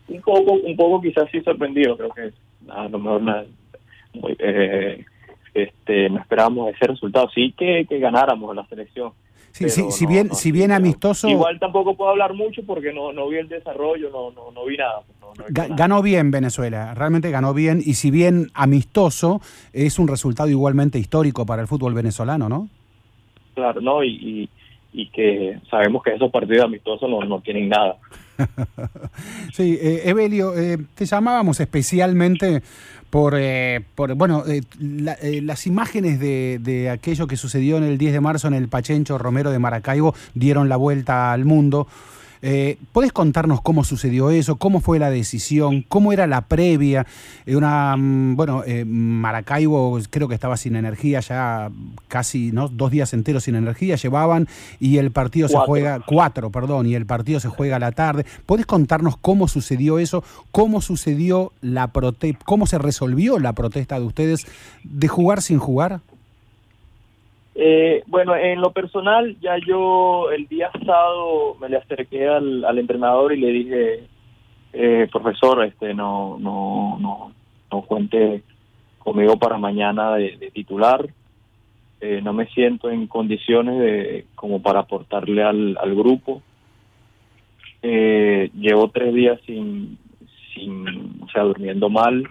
Un poco, un poco quizás sí sorprendido, creo que a lo mejor na- muy, eh, este, no esperábamos ese resultado. Sí que, que ganáramos la selección. Sí, sí, si no- bien, no, si bien amistoso, Igual tampoco puedo hablar mucho porque no, no vi el desarrollo, no, no, no vi nada. no- nada. ganó bien Venezuela, realmente ganó bien, y si bien amistoso, es un resultado igualmente histórico para el fútbol venezolano, ¿no? Claro, no, y, y, y que sabemos que esos partidos amistosos no, no tienen nada. *laughs* sí, eh, Evelio, eh, te llamábamos especialmente por, eh, por bueno, eh, la, eh, las imágenes de, de, aquello que sucedió en el 10 de marzo en el Pachencho Romero de Maracaibo dieron la vuelta al mundo. Eh, ¿Puedes contarnos cómo sucedió eso? ¿Cómo fue la decisión? ¿Cómo era la previa? Eh, una, mm, bueno, eh, Maracaibo creo que estaba sin energía ya casi ¿no? dos días enteros sin energía llevaban y el partido Cuatro. se juega, cuatro, perdón, y el partido se juega a la tarde. ¿Puedes contarnos cómo sucedió eso? ¿Cómo sucedió la prote cómo se resolvió la protesta de ustedes de jugar sin jugar? Eh, bueno, en lo personal, ya yo el día sábado me le acerqué al, al entrenador y le dije, eh, profesor, este, no, no, no, no cuente conmigo para mañana de, titular. Eh, no me siento en condiciones de como para aportarle al, al grupo. Eh, llevo tres días sin, sin, o sea, durmiendo mal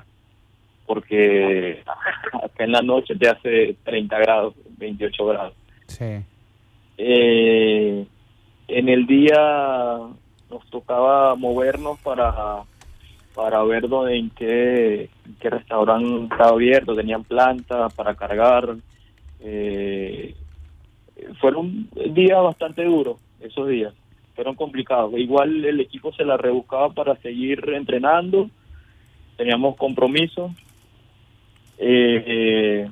porque *laughs* acá en la noche te hace 30 grados, 28 grados. Sí. Eh, en el día nos tocaba movernos para para ver dónde, en qué, en qué restaurante estaba abierto, tenían planta para cargar. Eh, fueron días bastante duros, esos días, fueron complicados. Igual el equipo se la rebuscaba para seguir entrenando, teníamos compromisos. Eh, eh,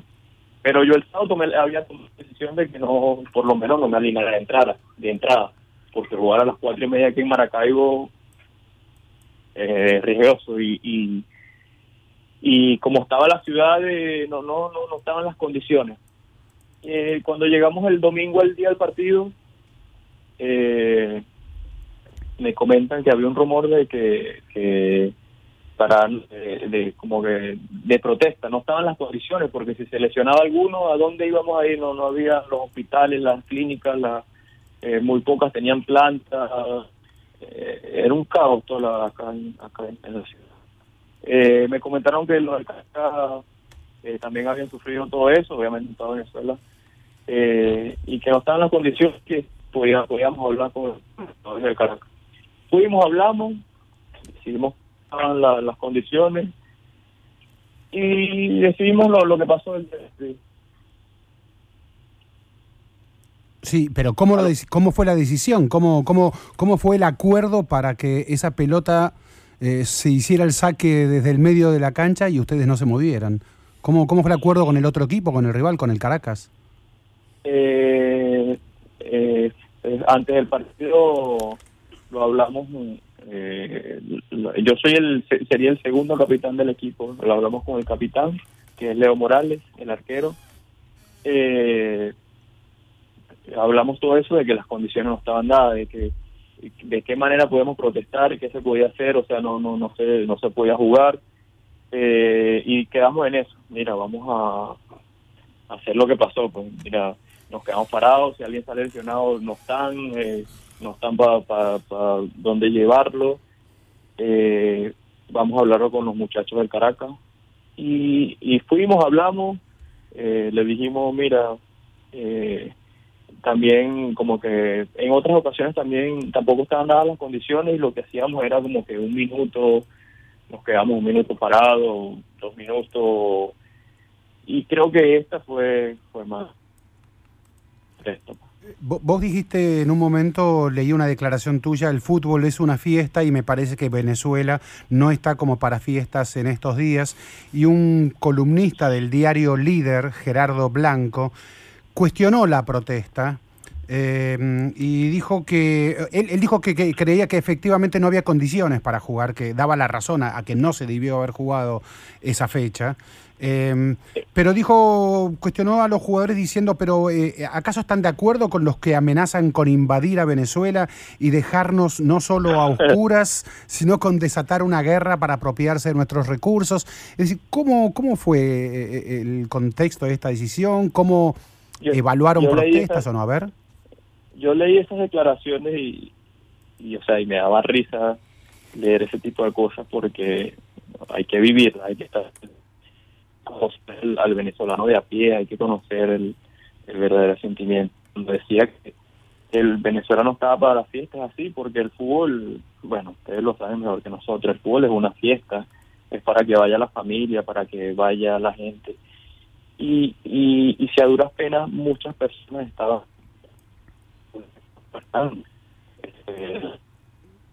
pero yo el sábado tomé, había tomado la decisión de que no, por lo menos no me alineara de entrada, de entrada, porque jugar a las cuatro y media aquí en Maracaibo eh, riesgoso. Y, y y como estaba la ciudad eh, no no no no estaban las condiciones. Eh, cuando llegamos el domingo al día del partido eh, me comentan que había un rumor de que para de, de como que de protesta. No estaban las condiciones porque si se lesionaba alguno a dónde íbamos a ir no no había los hospitales las clínicas las eh, muy pocas tenían planta. Eh, era un caos todo la, acá, en, acá en, la ciudad. Eh, me comentaron que los de Caracas eh, también habían sufrido todo eso obviamente en toda Venezuela. Y que no estaban las condiciones que podíamos, podíamos hablar con los de Caracas. Fuimos hablamos decidimos estaban la, las condiciones y decidimos lo, lo que pasó el, el, Sí, pero ¿cómo, lo, cómo fue la decisión? ¿Cómo, cómo, ¿Cómo fue el acuerdo para que esa pelota eh, se hiciera el saque desde el medio de la cancha y ustedes no se movieran? ¿Cómo, ¿Cómo fue el acuerdo con el otro equipo, con el rival, con el Caracas? Eh, eh, antes del partido lo hablamos eh, yo soy el sería el segundo capitán del equipo lo hablamos con el capitán que es Leo Morales el arquero. Eh, hablamos todo eso de que las condiciones no estaban dadas de que de qué manera podemos protestar qué se podía hacer o sea no no no se no se podía jugar. Eh, y quedamos en eso. Mira vamos a, hacer lo que pasó pues mira nos quedamos parados si alguien sale lesionado no están eh, no están para pa, pa dónde llevarlo. Eh, vamos a hablarlo con los muchachos del Caracas. Y, y fuimos, hablamos, eh, le dijimos, mira, eh, también como que en otras ocasiones también tampoco estaban dadas las condiciones y lo que hacíamos era como que un minuto, nos quedamos un minuto parado, dos minutos, y creo que esta fue, fue más esto. Vos dijiste en un momento, leí una declaración tuya, el fútbol es una fiesta y me parece que Venezuela no está como para fiestas en estos días. Y un columnista del diario Líder, Gerardo Blanco, cuestionó la protesta eh, y dijo que él, dijo que, creía que efectivamente no había condiciones para jugar, que daba la razón a que no se debió haber jugado esa fecha. Eh, pero dijo, cuestionó a los jugadores diciendo, pero eh, ¿acaso están de acuerdo con los que amenazan con invadir a Venezuela y dejarnos no solo a oscuras, sino con desatar una guerra para apropiarse de nuestros recursos? Es decir, ¿cómo, cómo fue eh, el contexto de esta decisión? ¿Cómo yo, evaluaron yo protestas esa, o no? A ver. Yo leí esas declaraciones y, y, o sea, y me daba risa leer ese tipo de cosas porque hay que vivir, hay que estar conocer al venezolano de a pie, hay que conocer el, el verdadero sentimiento. Decía que el venezolano estaba para las fiestas así, porque el fútbol, bueno, ustedes lo saben mejor que nosotros, el fútbol es una fiesta, es para que vaya la familia, para que vaya la gente. Y, y, y si a duras penas muchas personas estaban este,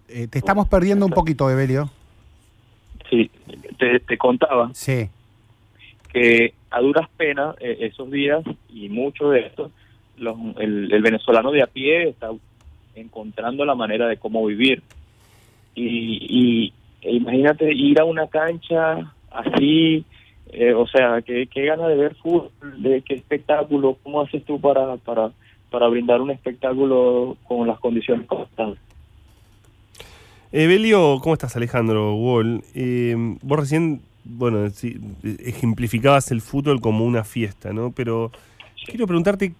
Eh, te estamos perdiendo un poquito, Evelio. Sí, te, te contaba Sí. Que a duras penas eh, esos días y muchos de estos, los, el, el venezolano de a pie está encontrando la manera de cómo vivir. Y, e imagínate ir a una cancha así, eh, o sea, qué, qué gana de ver fútbol, de qué espectáculo, cómo haces tú para, para, para brindar un espectáculo con las condiciones constantes. Evelio, ¿cómo estás, Alejandro Wall? Eh, vos recién, bueno, ejemplificabas el fútbol como una fiesta, ¿no? Pero quiero preguntarte,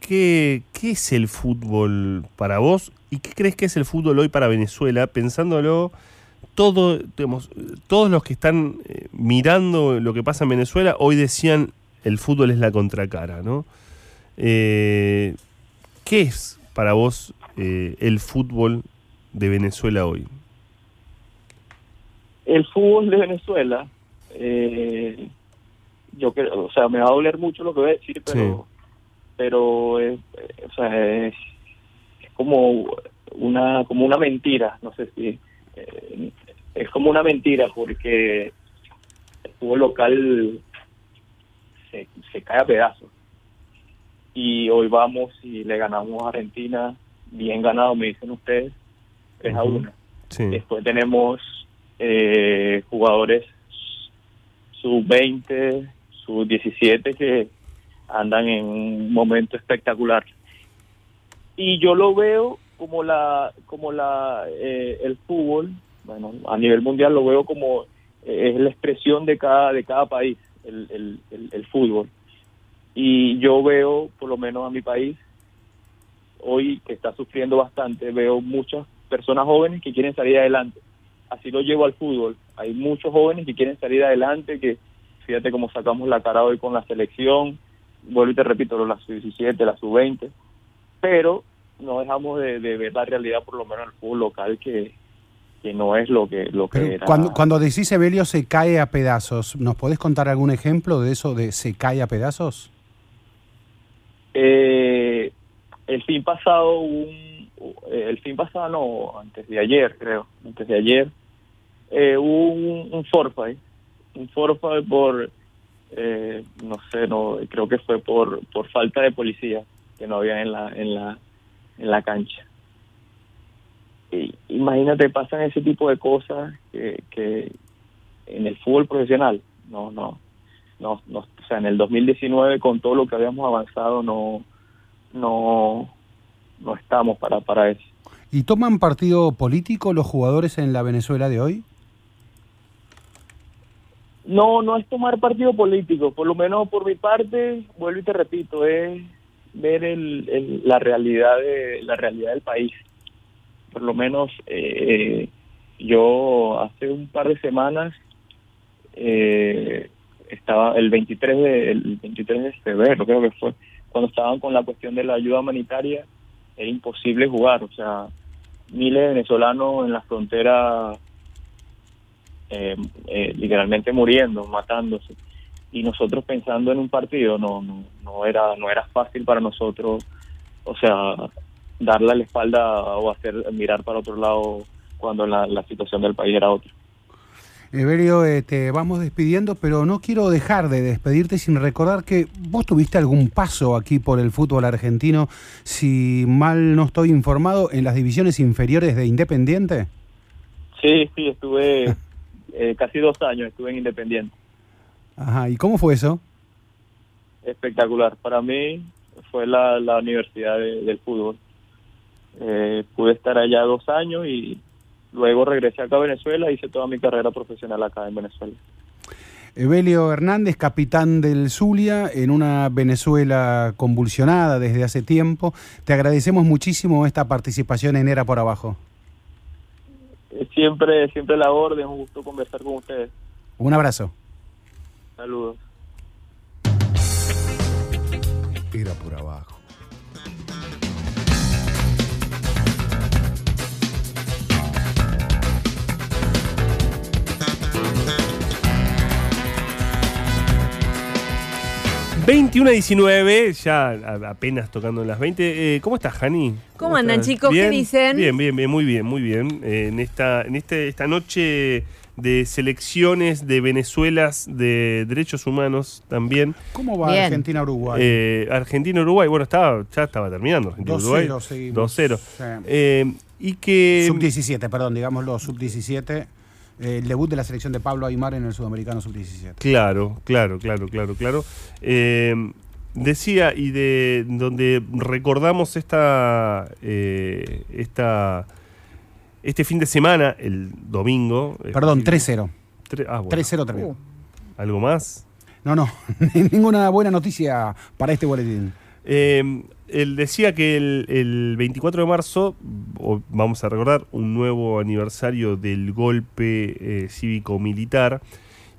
¿qué, ¿qué es el fútbol para vos y qué crees que es el fútbol hoy para Venezuela? Pensándolo, todo, digamos, todos los que están eh, mirando lo que pasa en Venezuela hoy decían el fútbol es la contracara, ¿no? Eh, ¿Qué es para vos eh, el fútbol de Venezuela hoy? El fútbol de Venezuela, eh, yo creo, o sea, me va a doler mucho lo que voy a decir, pero, pero eh, o sea, es, es como una como una mentira, no sé si eh, es como una mentira porque el fútbol local se, se cae a pedazos y hoy vamos y le ganamos a Argentina bien ganado, me dicen ustedes, 3 a 1. Sí. Después tenemos eh, jugadores sub-20, sub-17 que andan en un momento espectacular. Y yo lo veo como la como la eh, el fútbol, bueno, a nivel mundial lo veo como eh, es la expresión de cada de cada país el, el, el, el fútbol. Y yo veo, por lo menos a mi país, hoy que está sufriendo bastante, veo muchas personas jóvenes que quieren salir adelante. Así lo llevo al fútbol. Hay muchos jóvenes que quieren salir adelante, que fíjate cómo sacamos la cara hoy con la selección, vuelvo y te repito, la sub-17, la sub-20, pero no dejamos de, de, ver la realidad, por lo menos en el fútbol local, que, que no es lo que, lo que Pero era. cuando, cuando decís Evelio se cae a pedazos, ¿nos podés contar algún ejemplo de eso de se cae a pedazos? Eh, el fin pasado, un, el fin pasado no, antes de ayer creo, antes de ayer, eh, hubo un, un forfait, un forfait por, eh, no sé, no creo que fue por, por falta de policía que no había en la, en la, en la cancha. Imagínate, pasan ese tipo de cosas que, que en el fútbol profesional, no, no, no, no, o sea, en el 2019 con todo lo que habíamos avanzado no, no, no estamos para, para eso. ¿Y toman partido político los jugadores en la Venezuela de hoy? No, no es tomar partido político, por lo menos por mi parte, vuelvo y te repito, es ver el, la realidad de la realidad del país. Por lo menos eh, yo hace un par de semanas eh, estaba el 23 de el 23 de febrero creo que fue cuando estaban con la cuestión de la ayuda humanitaria era imposible jugar, o sea, miles de venezolanos en la frontera eh, eh, literalmente muriendo, matándose y nosotros pensando en un partido no, no no era no era fácil para nosotros, o sea, darle la espalda o hacer mirar para otro lado cuando la, la situación del país era otra. Evelio, eh, te vamos despidiendo, pero no quiero dejar de despedirte sin recordar que vos tuviste algún paso aquí por el fútbol argentino, si mal no estoy informado, en las divisiones inferiores de Independiente. Sí, sí, estuve eh, casi dos años, estuve en Independiente. Ajá, ¿y cómo fue eso? Espectacular. Para mí fue la, la universidad de, del fútbol. Eh, pude estar allá dos años y luego regresé acá a Venezuela hice toda mi carrera profesional acá en Venezuela. Evelio Hernández, capitán del Zulia, en una Venezuela convulsionada desde hace tiempo. Te agradecemos muchísimo esta participación en Era por Abajo. Siempre, siempre la orden, un gusto conversar con ustedes. Un abrazo. Saludos. Era por abajo. 21 a 19, ya apenas tocando las 20. Eh, ¿Cómo estás, Jani? ¿Cómo andan, estás? chicos? ¿Qué ¿Bien? dicen? Bien, bien, bien, muy bien, muy bien. Eh, en esta, en este, esta noche de selecciones de Venezuelas de derechos humanos también. ¿Cómo va. Argentina-Uruguay? Eh, Argentina-Uruguay, bueno, estaba, ya estaba terminando Argentina-Uruguay. 2-0 seguimos. 2-0. Sí. Eh, y que... Sub-17, perdón, digámoslo, sub-17. Eh, el debut de la selección de Pablo Aymar en el sudamericano sub-17. Claro, claro, claro, claro, claro. Eh, decía, y de donde recordamos esta, eh, esta, este fin de semana, el domingo. Perdón, 3-0. tre- ah, bueno. 3-0 terminó. ¿Algo más? No, no, *laughs* ninguna buena noticia para este boletín. Eh, él decía que el, el 24 de marzo, vamos a recordar, un nuevo aniversario del golpe eh, cívico-militar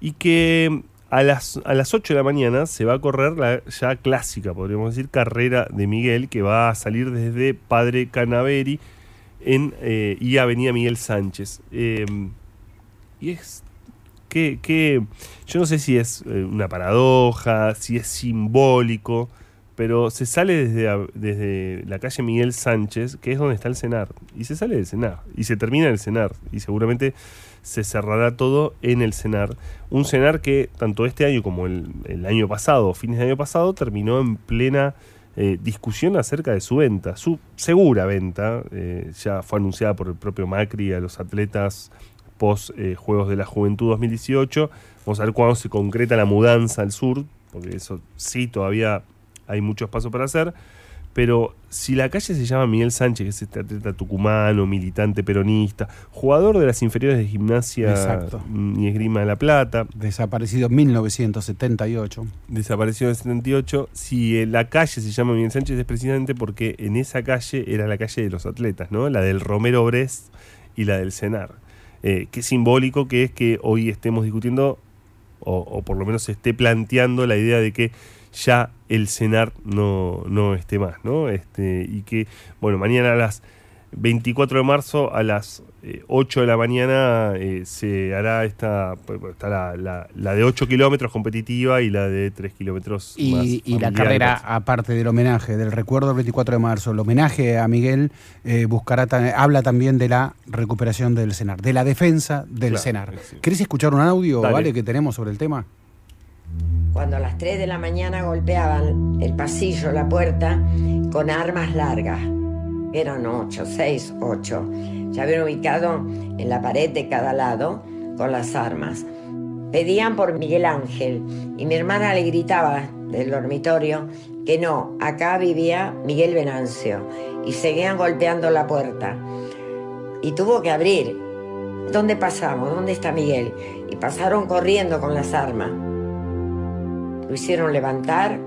y que a las, a las 8 de la mañana se va a correr la ya clásica, podríamos decir, carrera de Miguel, que va a salir desde Padre Canaveri en, eh, y Avenida Miguel Sánchez. Eh, y es que, que yo no sé si es eh, una paradoja, si es simbólico, pero se sale desde, desde la calle Miguel Sánchez, que es donde está el cenar, y se sale del cenar, y se termina el cenar, y seguramente se cerrará todo en el cenar. Un cenar que tanto este año como el, el año pasado, fines de año pasado, terminó en plena eh, discusión acerca de su venta, su segura venta, eh, ya fue anunciada por el propio Macri a los atletas post eh, Juegos de la Juventud 2018. Vamos a ver cuándo se concreta la mudanza al sur, porque eso sí todavía hay muchos pasos para hacer. Pero si la calle se llama Miguel Sánchez, que es este atleta tucumano, militante peronista, jugador de las inferiores de gimnasia Exacto. y esgrima de la Plata, Desaparecido en 1978. desapareció en el 78. Si eh, la calle se llama Miguel Sánchez es precisamente porque en esa calle era la calle de los atletas, ¿no? La del Romero Brest y la del Cenar. Eh, qué simbólico que es que hoy estemos discutiendo, o, o por lo menos se esté planteando la idea de que ya el Cenar no, no esté más, ¿no? Este, y que, bueno, mañana a las 24 de marzo a las eh, 8 de la mañana eh, se hará esta, pues, pues, está la, la- la de 8 kilómetros competitiva y la de 3 kilómetros Y, más y la carrera, aparte del homenaje, del recuerdo del 24 de marzo, el homenaje a Miguel, eh, buscará habla también de la recuperación del CENAR, de la defensa del Claro, CENAR. sí. ¿Querés escuchar un audio, Dale. vale, que tenemos sobre el tema? Cuando a las 3 de la mañana golpeaban el pasillo, la puerta, con armas largas. Eran 8, 6, 8. Se habían ubicado en la pared de cada lado con las armas. Pedían por Miguel Ángel y mi hermana le gritaba del dormitorio que no, acá vivía Miguel Venancio y seguían golpeando la puerta. Y tuvo que abrir. ¿Dónde pasamos? ¿Dónde está Miguel? Y pasaron corriendo con las armas lo hicieron levantar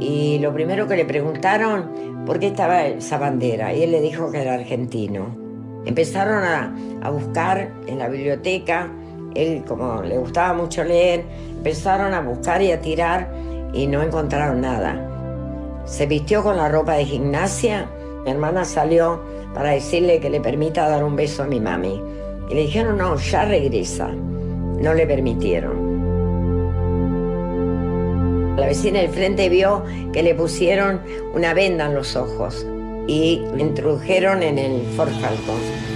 y lo primero que le preguntaron por qué estaba esa bandera y él le dijo que era argentino. Empezaron a, a buscar en la biblioteca, él como le gustaba mucho leer, empezaron a buscar y a tirar y no encontraron nada. Se vistió con la ropa de gimnasia, mi hermana salió para decirle que le permita dar un beso a mi mami. Y le dijeron, no, ya regresa. No le permitieron. La vecina del frente vio que le pusieron una venda en los ojos y lo introdujeron en el Ford Falcon.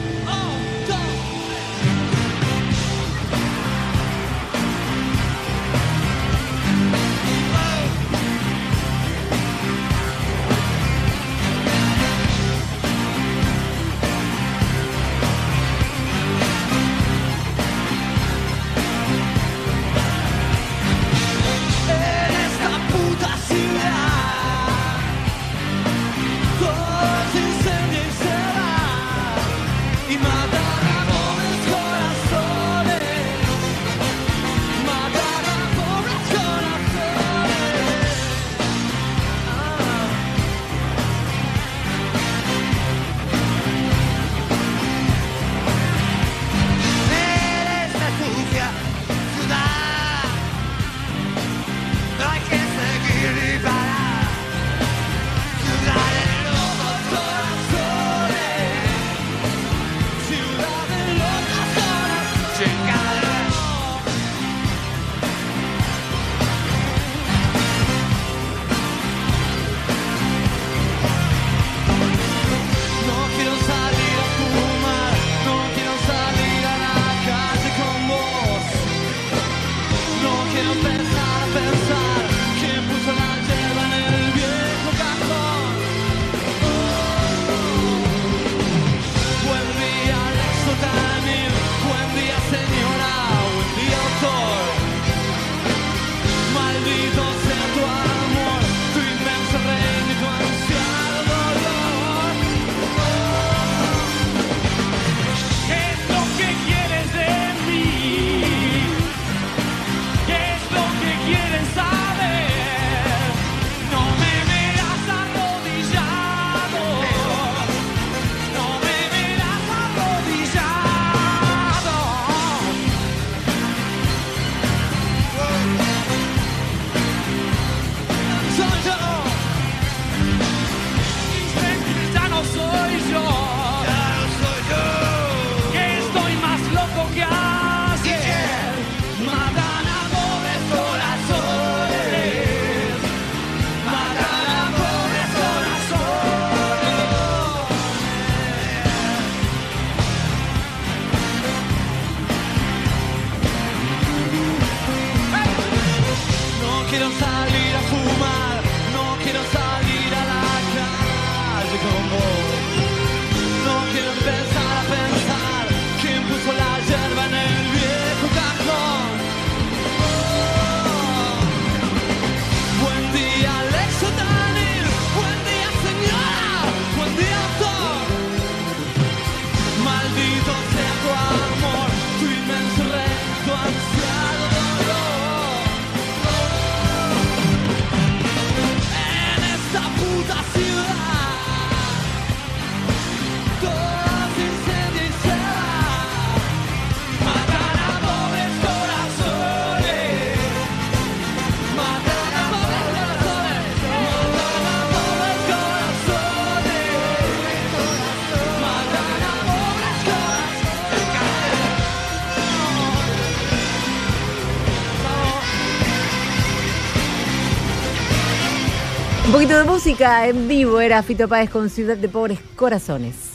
Poquito de música en vivo era Fito Páez con Ciudad de Pobres Corazones.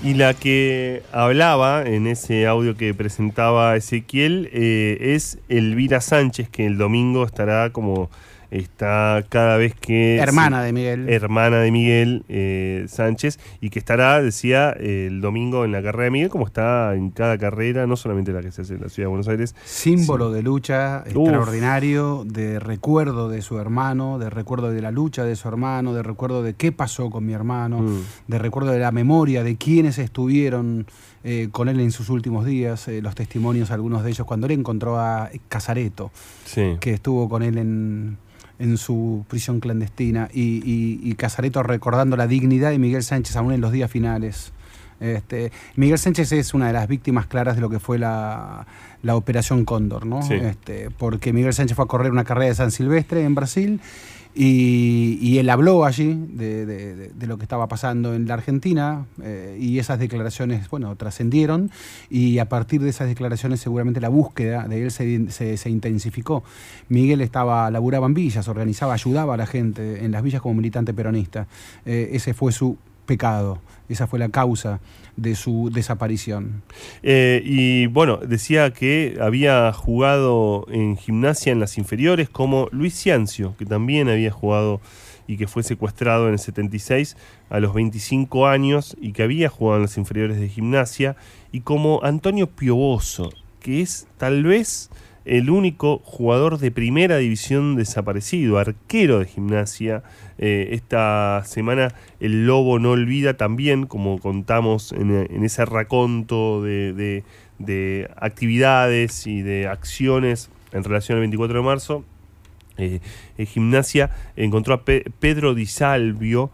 Y la que hablaba en ese audio que presentaba Ezequiel eh, es Elvira Sánchez, que el domingo estará como está cada vez que... Hermana de Miguel. Hermana de Miguel eh, Sánchez, y que estará, decía, el domingo en la carrera de Miguel, como está en cada carrera, no solamente la que se hace en la ciudad de Buenos Aires. Símbolo de lucha Uf. extraordinario, de recuerdo de su hermano, de recuerdo de la lucha de su hermano, de recuerdo de qué pasó con mi hermano, Mm. de recuerdo de la memoria de quienes estuvieron eh, con él en sus últimos días, eh, los testimonios, algunos de ellos, cuando él encontró a Casareto, Sí. que estuvo con él en, en su prisión clandestina, y, y- y Casareto recordando la dignidad de Miguel Sánchez aún en los días finales. Este, Miguel Sánchez es una de las víctimas claras de lo que fue la, la Operación Cóndor, ¿no? Sí. Este, porque Miguel Sánchez fue a correr una carrera de San Silvestre en Brasil y, y él habló allí de, lo que estaba pasando en la Argentina eh, y esas declaraciones, bueno, trascendieron y a partir de esas declaraciones seguramente la búsqueda de él se, se- se intensificó. Miguel estaba, laburaba en villas, organizaba, ayudaba a la gente en las villas como militante peronista. Eh, ese fue su pecado, esa fue la causa de su desaparición. Eh, y bueno, decía que había jugado en gimnasia en las inferiores como Luis Ciancio, que también había jugado y que fue secuestrado en el 76 a los 25 años y que había jugado en las inferiores de gimnasia, y como Antonio Pioboso, que es tal vez el único jugador de primera división desaparecido, arquero de gimnasia. Eh, esta semana el Lobo no olvida también, como contamos en, ese raconto de, de- de actividades y de acciones en relación al 24 de marzo, eh, Gimnasia encontró a Pe- Pedro Di Salvio,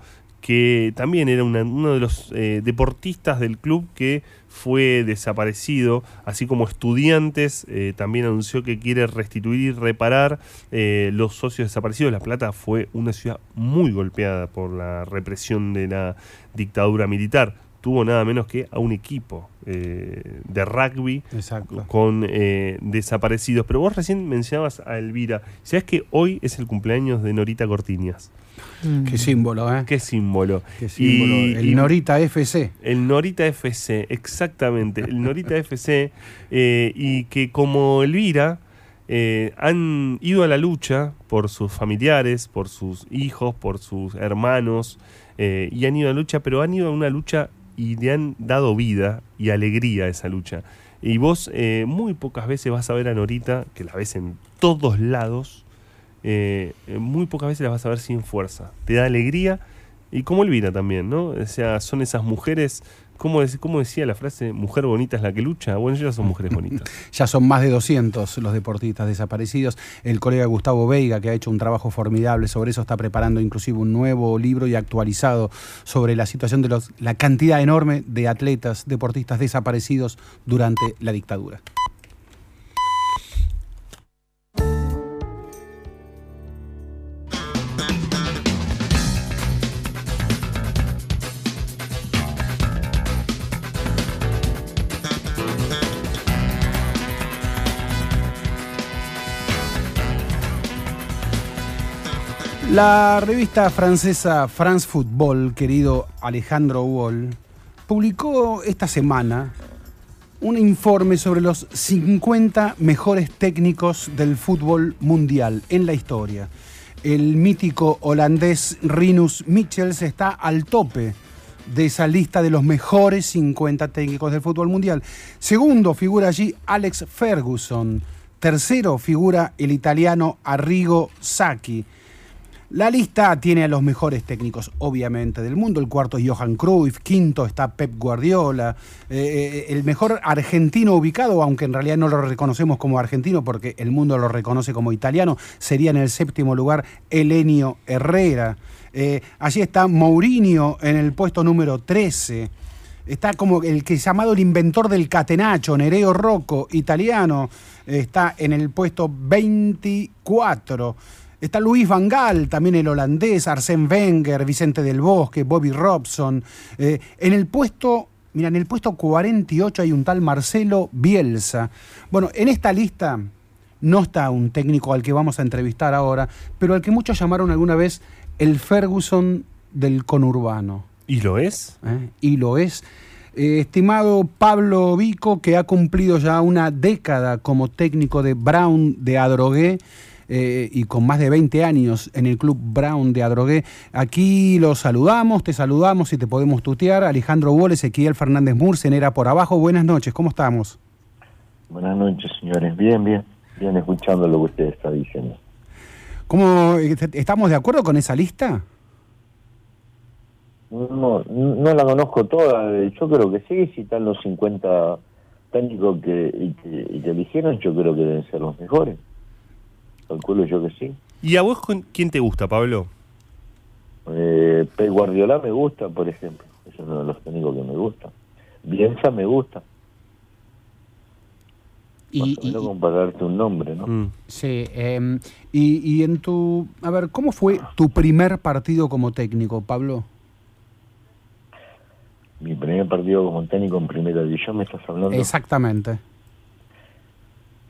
que también era una- uno de los eh, deportistas del club que fue desaparecido, así como estudiantes, eh, también anunció que quiere restituir y reparar eh, los socios desaparecidos. La Plata fue una ciudad muy golpeada por la represión de la dictadura militar. Tuvo nada menos que a un equipo eh, de rugby Exacto. con eh, desaparecidos. Pero vos recién mencionabas a Elvira. ¿Sabes que hoy es el cumpleaños de Norita Cortiñas? Qué símbolo, ¿eh? Qué símbolo. Qué símbolo. Y- el y- Norita FC. El Norita FC, exactamente. El Norita *laughs* FC. eh, y que como Elvira eh, han ido a la lucha por sus familiares, por sus hijos, por sus hermanos. eh, y han ido a la lucha, pero han ido a una lucha y le han dado vida y alegría a esa lucha. Y vos eh, muy pocas veces vas a ver a Norita, que la ves en todos lados, eh, eh, muy pocas veces la vas a ver sin fuerza. Te da alegría y como Elvira también, ¿no? O sea, son esas mujeres, ¿cómo, cómo decía la frase? Mujer bonita es la que lucha. Bueno, ellas son mujeres bonitas. *laughs* Ya son más de 200 los deportistas desaparecidos. El colega Gustavo Veiga, que ha hecho un trabajo formidable sobre eso, está preparando inclusive un nuevo libro y actualizado sobre la situación de los, la cantidad enorme de atletas, deportistas desaparecidos durante la dictadura. La revista francesa France Football, querido Alejandro Wall, publicó esta semana un informe sobre los 50 mejores técnicos del fútbol mundial en la historia. El mítico holandés Rinus Michels está al tope de esa lista de los mejores 50 técnicos del fútbol mundial. Segundo figura allí Alex Ferguson. Tercero figura el italiano Arrigo Sacchi. La lista tiene a los mejores técnicos, obviamente, del mundo. El cuarto es Johan Cruyff, quinto está Pep Guardiola. Eh, eh, el mejor argentino ubicado, aunque en realidad no lo reconocemos como argentino porque el mundo lo reconoce como italiano, sería en el séptimo lugar Elenio Herrera. Eh, allí está Mourinho en el puesto número 13. Está como el que llamado el inventor del catenacho, Nereo Rocco, italiano, está en el puesto 24. Está Luis Van Gaal, también el holandés, Arsène Wenger, Vicente del Bosque, Bobby Robson. Eh, en el puesto, mira, en el puesto 48 hay un tal Marcelo Bielsa. Bueno, en esta lista no está un técnico al que vamos a entrevistar ahora, pero al que muchos llamaron alguna vez el Ferguson del conurbano. ¿Y lo es? ¿eh? Y lo es. Eh, estimado Pablo Vico, que ha cumplido ya una década como técnico de Brown de Adrogué, eh, y con más de 20 años en el Club Brown de Adrogué. Aquí los saludamos, te saludamos y te podemos tutear. Alejandro Wall, Ezequiel Fernández Murcen era por abajo. Buenas noches, ¿cómo estamos? Buenas noches, señores. Bien, bien. Bien escuchando lo que usted está diciendo. ¿Cómo, eh, ¿Estamos de acuerdo con esa lista? No, no la conozco toda. Yo creo que sí, si están los 50 técnicos que, y que, y que eligieron, yo creo que deben ser los mejores. Calculo yo que sí. ¿Y a vos con- quién te gusta, Pablo? Eh, Pep Guardiola me gusta, por ejemplo. Es uno de los técnicos que me gusta. Bielsa me gusta. Y, No compararte un nombre, ¿no? Mm. Sí, y, y en tu... A ver, ¿cómo fue tu primer partido como técnico, Pablo? Mi primer partido como técnico en primera división, ¿me estás hablando? Exactamente.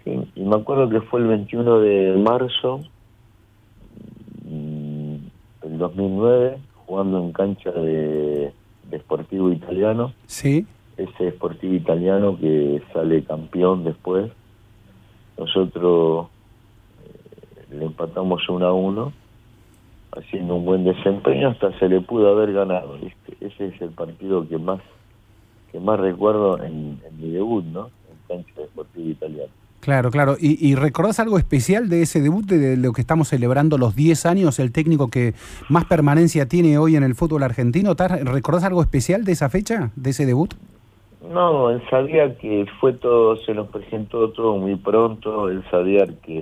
Y me acuerdo que fue el 21 de marzo mm, del 2009, jugando en cancha de, de Sportivo Italiano. Sí. Ese Sportivo Italiano que sale campeón después. Nosotros eh, le empatamos 1 a 1, haciendo un buen desempeño, hasta se le pudo haber ganado. ¿viste? Ese es el partido que más que más recuerdo en, en mi debut, ¿no? En cancha de Sportivo Italiano. Claro, claro. ¿Y, y recordás algo especial de ese debut, de, lo que estamos celebrando los 10 años, el técnico que más permanencia tiene hoy en el fútbol argentino? ¿Estás- ¿Recordás algo especial de esa fecha, de ese debut? No, él sabía que fue todo, se nos presentó todo muy pronto, él sabía que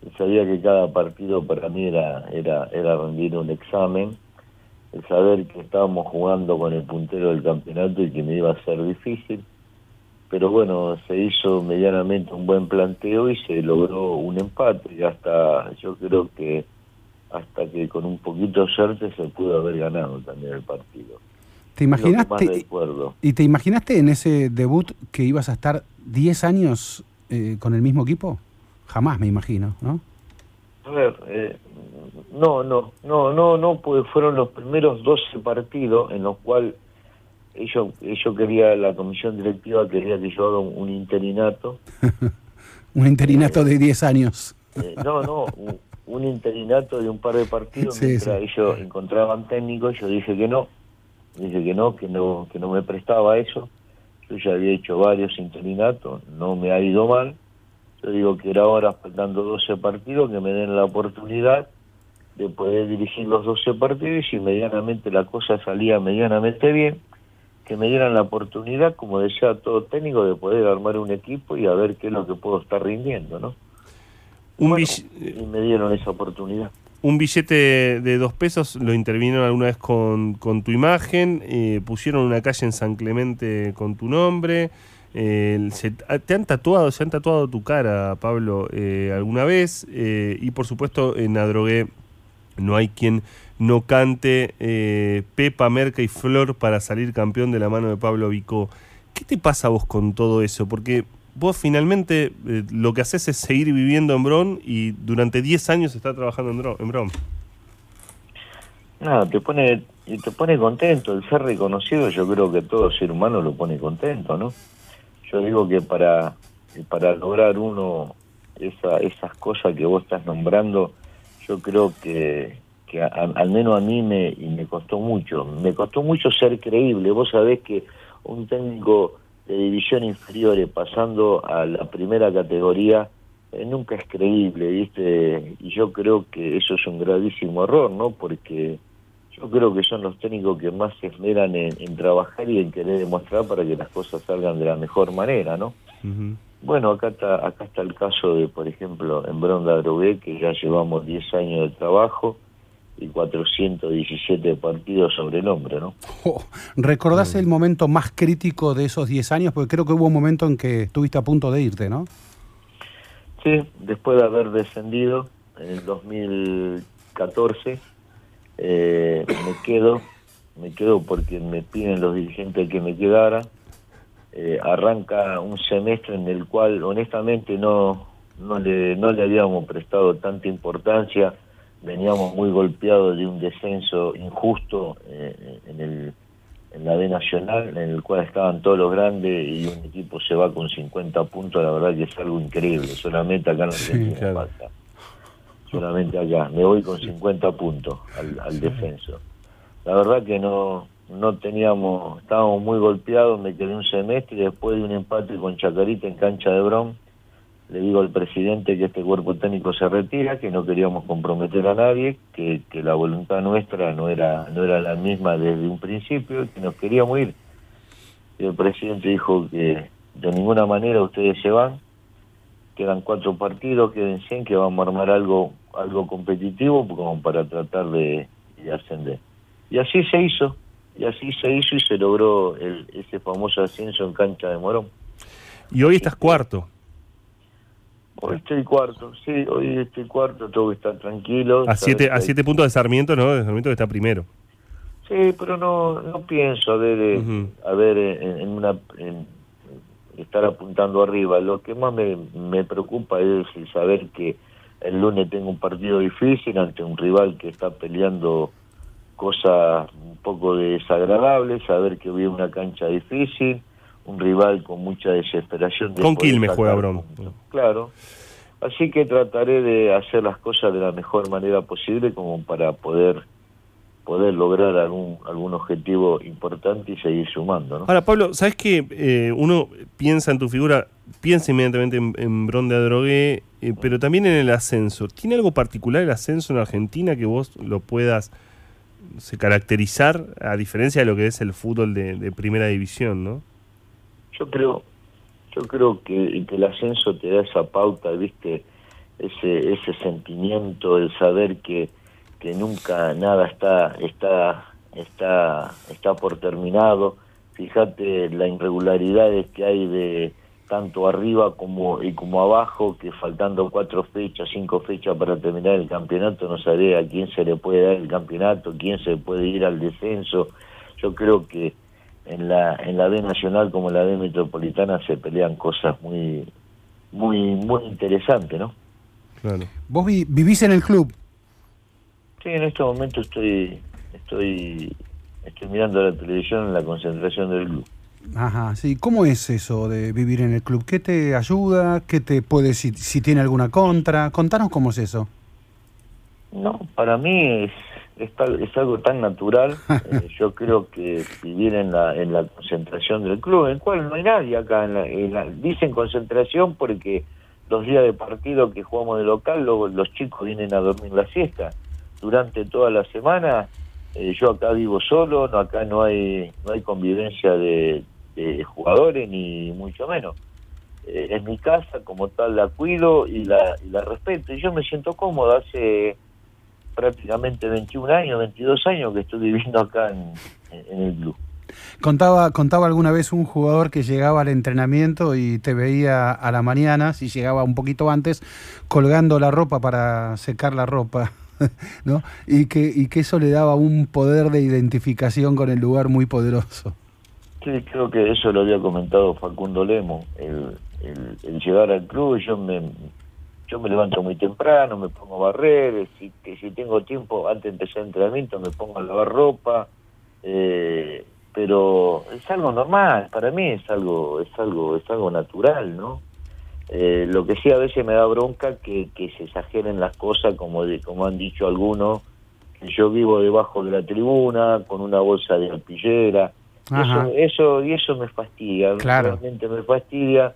él sabía que cada partido para mí era, era, era rendir un examen, el saber que estábamos jugando con el puntero del campeonato y que me iba a ser difícil, pero bueno, se hizo medianamente un buen planteo y se logró un empate y hasta yo creo que hasta que con un poquito de suerte se pudo haber ganado también el partido. ¿Te imaginaste. ¿Y te imaginaste en ese debut que ibas a estar 10 años eh, con el mismo equipo? Jamás me imagino, ¿no? A ver, eh, no, no, no, no, no, porque fueron los primeros 12 partidos en los cuales ellos, ellos quería, la comisión directiva quería que yo haga un, interinato. *laughs* Un interinato de 10 años. Eh, no, no, un, un interinato de un par de partidos Sí, mientras sí. ellos encontraban técnicos, yo dije que no, dije que no, que no, que no me prestaba eso. Yo ya había hecho varios interinatos, no me ha ido mal. Yo digo que era ahora, faltando 12 partidos, que me den la oportunidad de poder dirigir los 12 partidos y si medianamente la cosa salía medianamente bien, que me dieran la oportunidad, como decía todo técnico, de poder armar un equipo y a ver qué es lo que puedo estar rindiendo, ¿no? Un, Bueno, bill- y me dieron esa oportunidad. un billete de dos pesos lo intervinieron alguna vez con, con tu imagen, eh, pusieron una calle en San Clemente con tu nombre. eh, se- te han tatuado, se han tatuado tu cara, Pablo, eh, alguna vez. eh, y por supuesto, en Adrogué no hay quien no cante eh, Pepa, Merca y Flor para salir campeón de la mano de Pablo Vicó. ¿Qué te pasa vos con todo eso? Porque vos finalmente eh, lo que haces es seguir viviendo en Bron y durante 10 años estás trabajando en, Dro- en Bron. Nada, te pone, te pone contento. El ser reconocido, yo creo que todo ser humano lo pone contento, ¿no? yo digo que para, para lograr uno esa, esas cosas que vos estás nombrando, yo creo que, que a- al menos a mí me, y me costó mucho. Me costó mucho ser creíble. Vos sabés que un técnico de división inferiores pasando a la primera categoría eh, nunca es creíble, ¿viste? Y yo creo que eso es un gravísimo error, ¿no? Porque yo creo que son los técnicos que más se esmeran en, en trabajar y en querer demostrar para que las cosas salgan de la mejor manera, ¿no? Bueno, acá está, acá está el caso de, por ejemplo, en Bronda Drogué, que ya llevamos 10 años de trabajo y 417 partidos sobre el hombre, ¿no? Oh, ¿Recordás el momento más crítico de esos 10 años? Porque creo que hubo un momento en que estuviste a punto de irte, ¿no? Sí, después de haber descendido en el 2014, eh, me quedo, me quedo porque me piden los dirigentes que me quedara. Eh, arranca un semestre en el cual honestamente no, no, le, no le habíamos prestado tanta importancia, veníamos muy golpeados de un descenso injusto eh, en, el, en la B Nacional, en el cual estaban todos los grandes y un equipo se va con 50 puntos, la verdad que es algo increíble, solamente acá no Sí, claro. pasa. Solamente acá, me voy con 50 puntos al, al descenso. La verdad que no no teníamos, estábamos muy golpeados, me quedé un semestre y después de un empate con Chacarita en cancha de Bron, le digo al presidente que este cuerpo técnico se retira, que no queríamos comprometer a nadie, que, que la voluntad nuestra no era, no era la misma desde un principio, que nos queríamos ir. Y el presidente dijo que de ninguna manera ustedes se van, quedan cuatro partidos, queden 100, que vamos a armar algo, algo competitivo como para tratar de, de ascender. Y así se hizo, y así se hizo y se logró el, ese famoso ascenso en cancha de Morón. Y hoy estás cuarto. Hoy estoy cuarto, sí, hoy estoy cuarto, tengo que estar tranquilo. A siete, a siete puntos de Sarmiento, ¿no? De Sarmiento que está primero. Sí, pero no, no pienso a ver, eh, a ver eh, en, en una en estar apuntando arriba. Lo que más me, me preocupa es el saber que el lunes tengo un partido difícil ante un rival que está peleando cosas un poco desagradables, saber que a una cancha difícil, un rival con mucha desesperación. de Con Quilmes juega Bron. Claro. Así que trataré de hacer las cosas de la mejor manera posible como para poder poder lograr algún algún objetivo importante y seguir sumando, ¿no? Ahora, Pablo, ¿sabes que eh, uno piensa en tu figura, piensa inmediatamente en, en Bron de Adrogué, eh, pero también en el ascenso? ¿Tiene algo particular el ascenso en Argentina que vos lo puedas sé, caracterizar a diferencia de lo que es el fútbol de, de primera división, no? Yo creo yo creo que, el ascenso te da esa pauta, ¿viste? Ese ese sentimiento, el saber que que nunca nada está está está está por terminado. Fíjate las irregularidades que hay de tanto arriba como y como abajo, que faltando cuatro fechas, cinco fechas para terminar el campeonato, no sabe a quién se le puede dar el campeonato, quién se puede ir al descenso. Yo creo que en la en la B nacional como en la B metropolitana se pelean cosas muy muy muy interesantes, ¿no? Claro. Vos vi- vivís en el club. Sí, en este momento estoy estoy estoy mirando la televisión en la concentración del club. Ajá, sí. ¿Cómo es eso de vivir en el club? ¿Qué te ayuda? ¿Qué te puede, si, si tiene alguna contra? Contanos cómo es eso. No, para mí es, es, tal- es algo tan natural. *laughs* Eh, yo creo que vivir en la, en la concentración del club, en el cual no hay nadie acá. En la, en la- dicen concentración porque los días de partido que jugamos de local, luego los chicos vienen a dormir la siesta. Durante toda la semana, eh, yo acá vivo solo, no acá no hay no hay convivencia de, de jugadores ni mucho menos. Eh, es mi casa, como tal la cuido y la, y la respeto. Y yo me siento cómodo. Hace prácticamente 21 años, 22 años que estoy viviendo acá en, en el club. Contaba, contaba alguna vez un jugador que llegaba al entrenamiento y te veía a la mañana, si llegaba un poquito antes, colgando la ropa para secar la ropa, *laughs* ¿no? Y que, y que eso le daba un poder de identificación con el lugar muy poderoso. Sí, creo que eso lo había comentado Facundo Lemo, el, el, el llegar al club, yo me yo me levanto muy temprano, me pongo a barrer, si, que si tengo tiempo antes de empezar el entrenamiento me pongo a lavar ropa, eh, pero es algo normal, para mí es algo, es algo, es algo natural, ¿no? Eh, lo que sí a veces me da bronca que, que se exageren las cosas, como, de, como han dicho algunos, que yo vivo debajo de la tribuna con una bolsa de alpillera. Ajá. Eso, eso, y eso me fastidia, Claro. realmente me fastidia,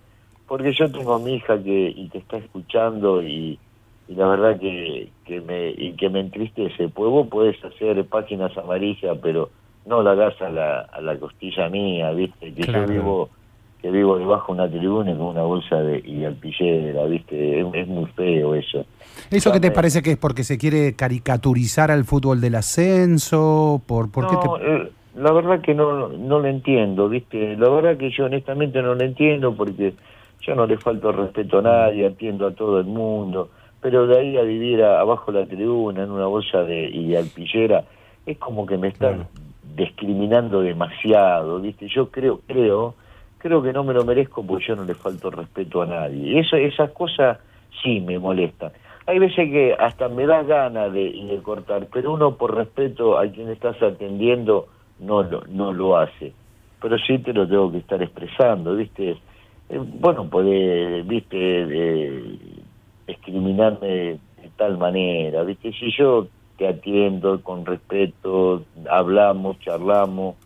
porque yo tengo a mi hija que, y que está escuchando y, y la verdad que, que me, y que me entristece. Pues vos podés hacer páginas amarillas, pero no la hagas a la, a la costilla mía, ¿viste? Que Claro. yo vivo que vivo debajo de una tribuna y con una bolsa de y alpillera, ¿viste? Es, es muy feo eso. ¿Eso qué te parece que es porque se quiere caricaturizar al fútbol del ascenso? ¿Por, por qué No, te... eh, la verdad que no, no lo entiendo, ¿viste? La verdad que yo honestamente no lo entiendo porque yo no le falto respeto a nadie, atiendo a todo el mundo, pero de ahí a vivir a- abajo la tribuna, en una bolsa de, y de alpillera, es como que me están discriminando demasiado, ¿viste? Yo creo, creo, creo que no me lo merezco porque yo no le falto respeto a nadie. Eso, esas cosas sí me molestan. Hay veces que hasta me da ganas de, de cortar, pero uno por respeto a quien estás atendiendo no lo, no lo hace. Pero sí te lo tengo que estar expresando, ¿viste? Eh, bueno, puede, ¿viste? Eh, discriminarme de tal manera, ¿viste? Si yo te atiendo con respeto, hablamos, charlamos,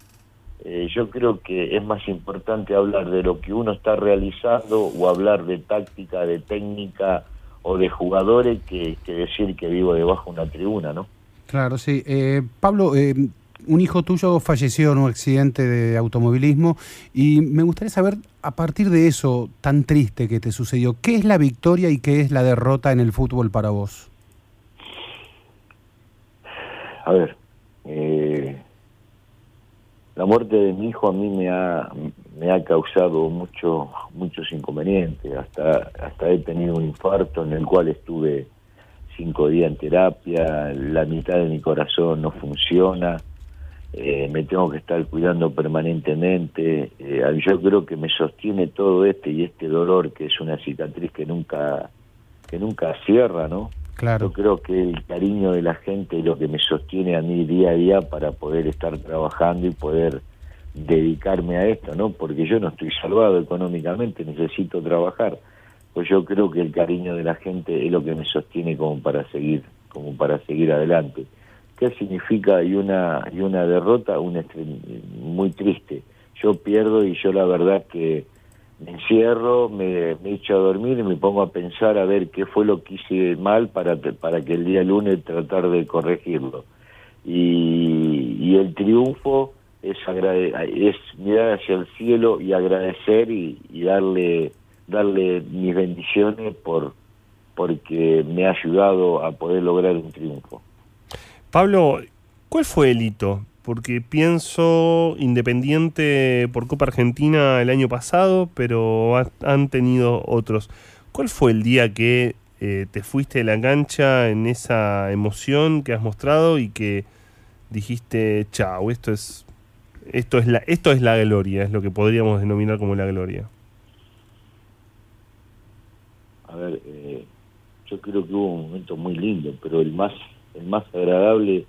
eh, yo creo que es más importante hablar de lo que uno está realizando o hablar de táctica, de técnica o de jugadores que, que decir que vivo debajo de una tribuna, ¿no? Claro, sí. Eh, Pablo, eh, un hijo tuyo falleció en un accidente de automovilismo y me gustaría saber, a partir de eso tan triste que te sucedió, ¿qué es la victoria y qué es la derrota en el fútbol para vos? A ver, eh, la muerte de mi hijo a mí me ha, me ha causado mucho, muchos inconvenientes. Hasta, hasta he tenido un infarto en el cual estuve cinco días en terapia, la mitad de mi corazón no funciona, eh, me tengo que estar cuidando permanentemente. eh, yo creo que me sostiene todo este y este dolor que es una cicatriz que nunca, que nunca cierra, ¿no? Claro. Yo creo que el cariño de la gente es lo que me sostiene a mí día a día para poder estar trabajando y poder dedicarme a esto, ¿no? Porque yo no estoy salvado económicamente, necesito trabajar. Pues yo creo que el cariño de la gente es lo que me sostiene como para seguir, como para seguir adelante. ¿Qué significa y una y una derrota? Un muy triste. Yo pierdo y yo la verdad que me encierro, me, me echo a dormir y me pongo a pensar a ver qué fue lo que hice mal para, para que el día lunes tratar de corregirlo. Y, y el triunfo es, es mirar hacia el cielo y agradecer y, y darle, darle mis bendiciones por porque me ha ayudado a poder lograr un triunfo. Pablo, ¿cuál fue el hito? Porque pienso Independiente por Copa Argentina el año pasado, pero ha- han tenido otros. ¿Cuál fue el día que eh, te fuiste de la cancha en esa emoción que has mostrado y que dijiste, chao, esto es, esto es la, esto es la gloria, es lo que podríamos denominar como la gloria? A ver, eh, yo creo que hubo un momento muy lindo, pero el más, el más agradable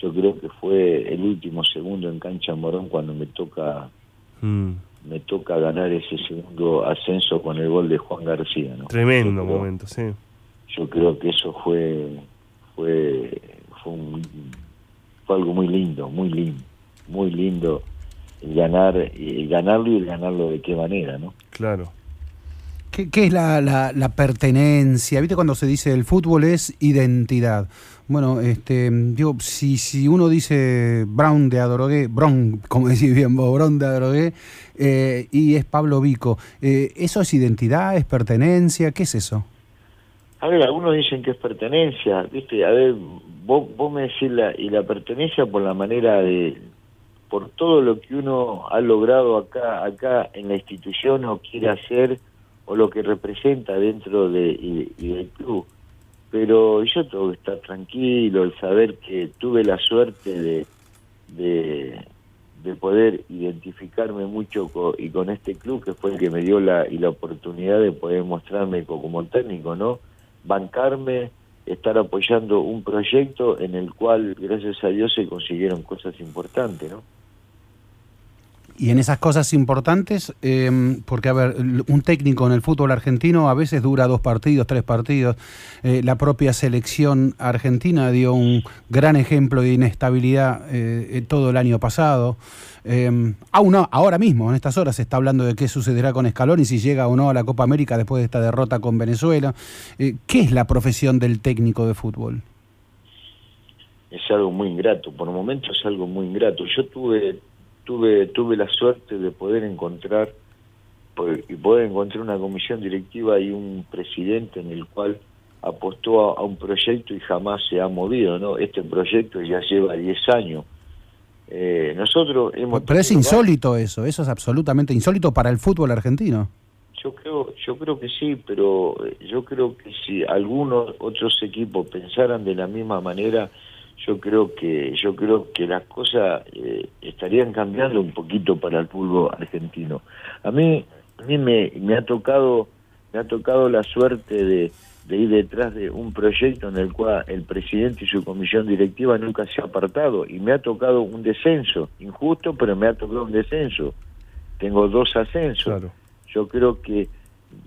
yo creo que fue el último segundo en cancha Morón cuando me toca Mm, me toca ganar ese segundo ascenso con el gol de Juan García, ¿no? tremendo creo- momento, sí. Yo creo que eso fue fue fue, un- fue algo muy lindo, muy lindo, muy lindo el ganar y ganarlo y el ganarlo de qué manera, ¿no? Claro. ¿Qué, qué es la, la- la pertenencia? ¿Viste cuando se dice el fútbol es identidad? Bueno, este, digo, si, si uno dice Brown de Adrogué, Brown, como *laughs* decís bien vos, Brown de Adrogué, eh, y es Pablo Vico, eh, ¿eso es identidad, es pertenencia? ¿Qué es eso? A ver, algunos dicen que es pertenencia, ¿viste? A ver, vos, vos me decís la, y la pertenencia por la manera de, por todo lo que uno ha logrado acá, acá en la institución o quiere hacer o lo que representa dentro de, y, y del club. Pero yo tengo que estar tranquilo, el saber que tuve la suerte de, de, de poder identificarme mucho co- y con este club que fue el que me dio la, y la oportunidad de poder mostrarme co- como técnico, ¿no? Bancarme, estar apoyando un proyecto en el cual, gracias a Dios, se consiguieron cosas importantes, ¿no? Y en esas cosas importantes, eh, porque a ver, un técnico en el fútbol argentino a veces dura dos partidos, tres partidos. Eh, la propia selección argentina dio un gran ejemplo de inestabilidad eh, todo el año pasado. Eh, aún no, ahora mismo, en estas horas, se está hablando de qué sucederá con Scaloni, si llega o no a la Copa América después de esta derrota con Venezuela. Eh, ¿Qué es la profesión del técnico de fútbol? es algo muy ingrato, por momentos es algo muy ingrato. Yo tuve tuve tuve la suerte de poder encontrar y poder encontrar una comisión directiva y un presidente en el cual apostó a, a un proyecto y jamás se ha movido, ¿no? Este proyecto ya lleva 10 años. Eh, nosotros hemos Pero es insólito eso, eso es absolutamente insólito para el fútbol argentino. Yo creo, yo creo que sí, pero eh, yo creo que si algunos otros equipos pensaran de la misma manera, yo creo que yo creo que las cosas eh, estarían cambiando un poquito para el fútbol argentino. A mí, a mí me, me ha tocado me ha tocado la suerte de, de ir detrás de un proyecto en el cual el presidente y su comisión directiva nunca se ha apartado y me ha tocado un descenso, injusto, pero me ha tocado un descenso. Tengo dos ascensos. Yo creo que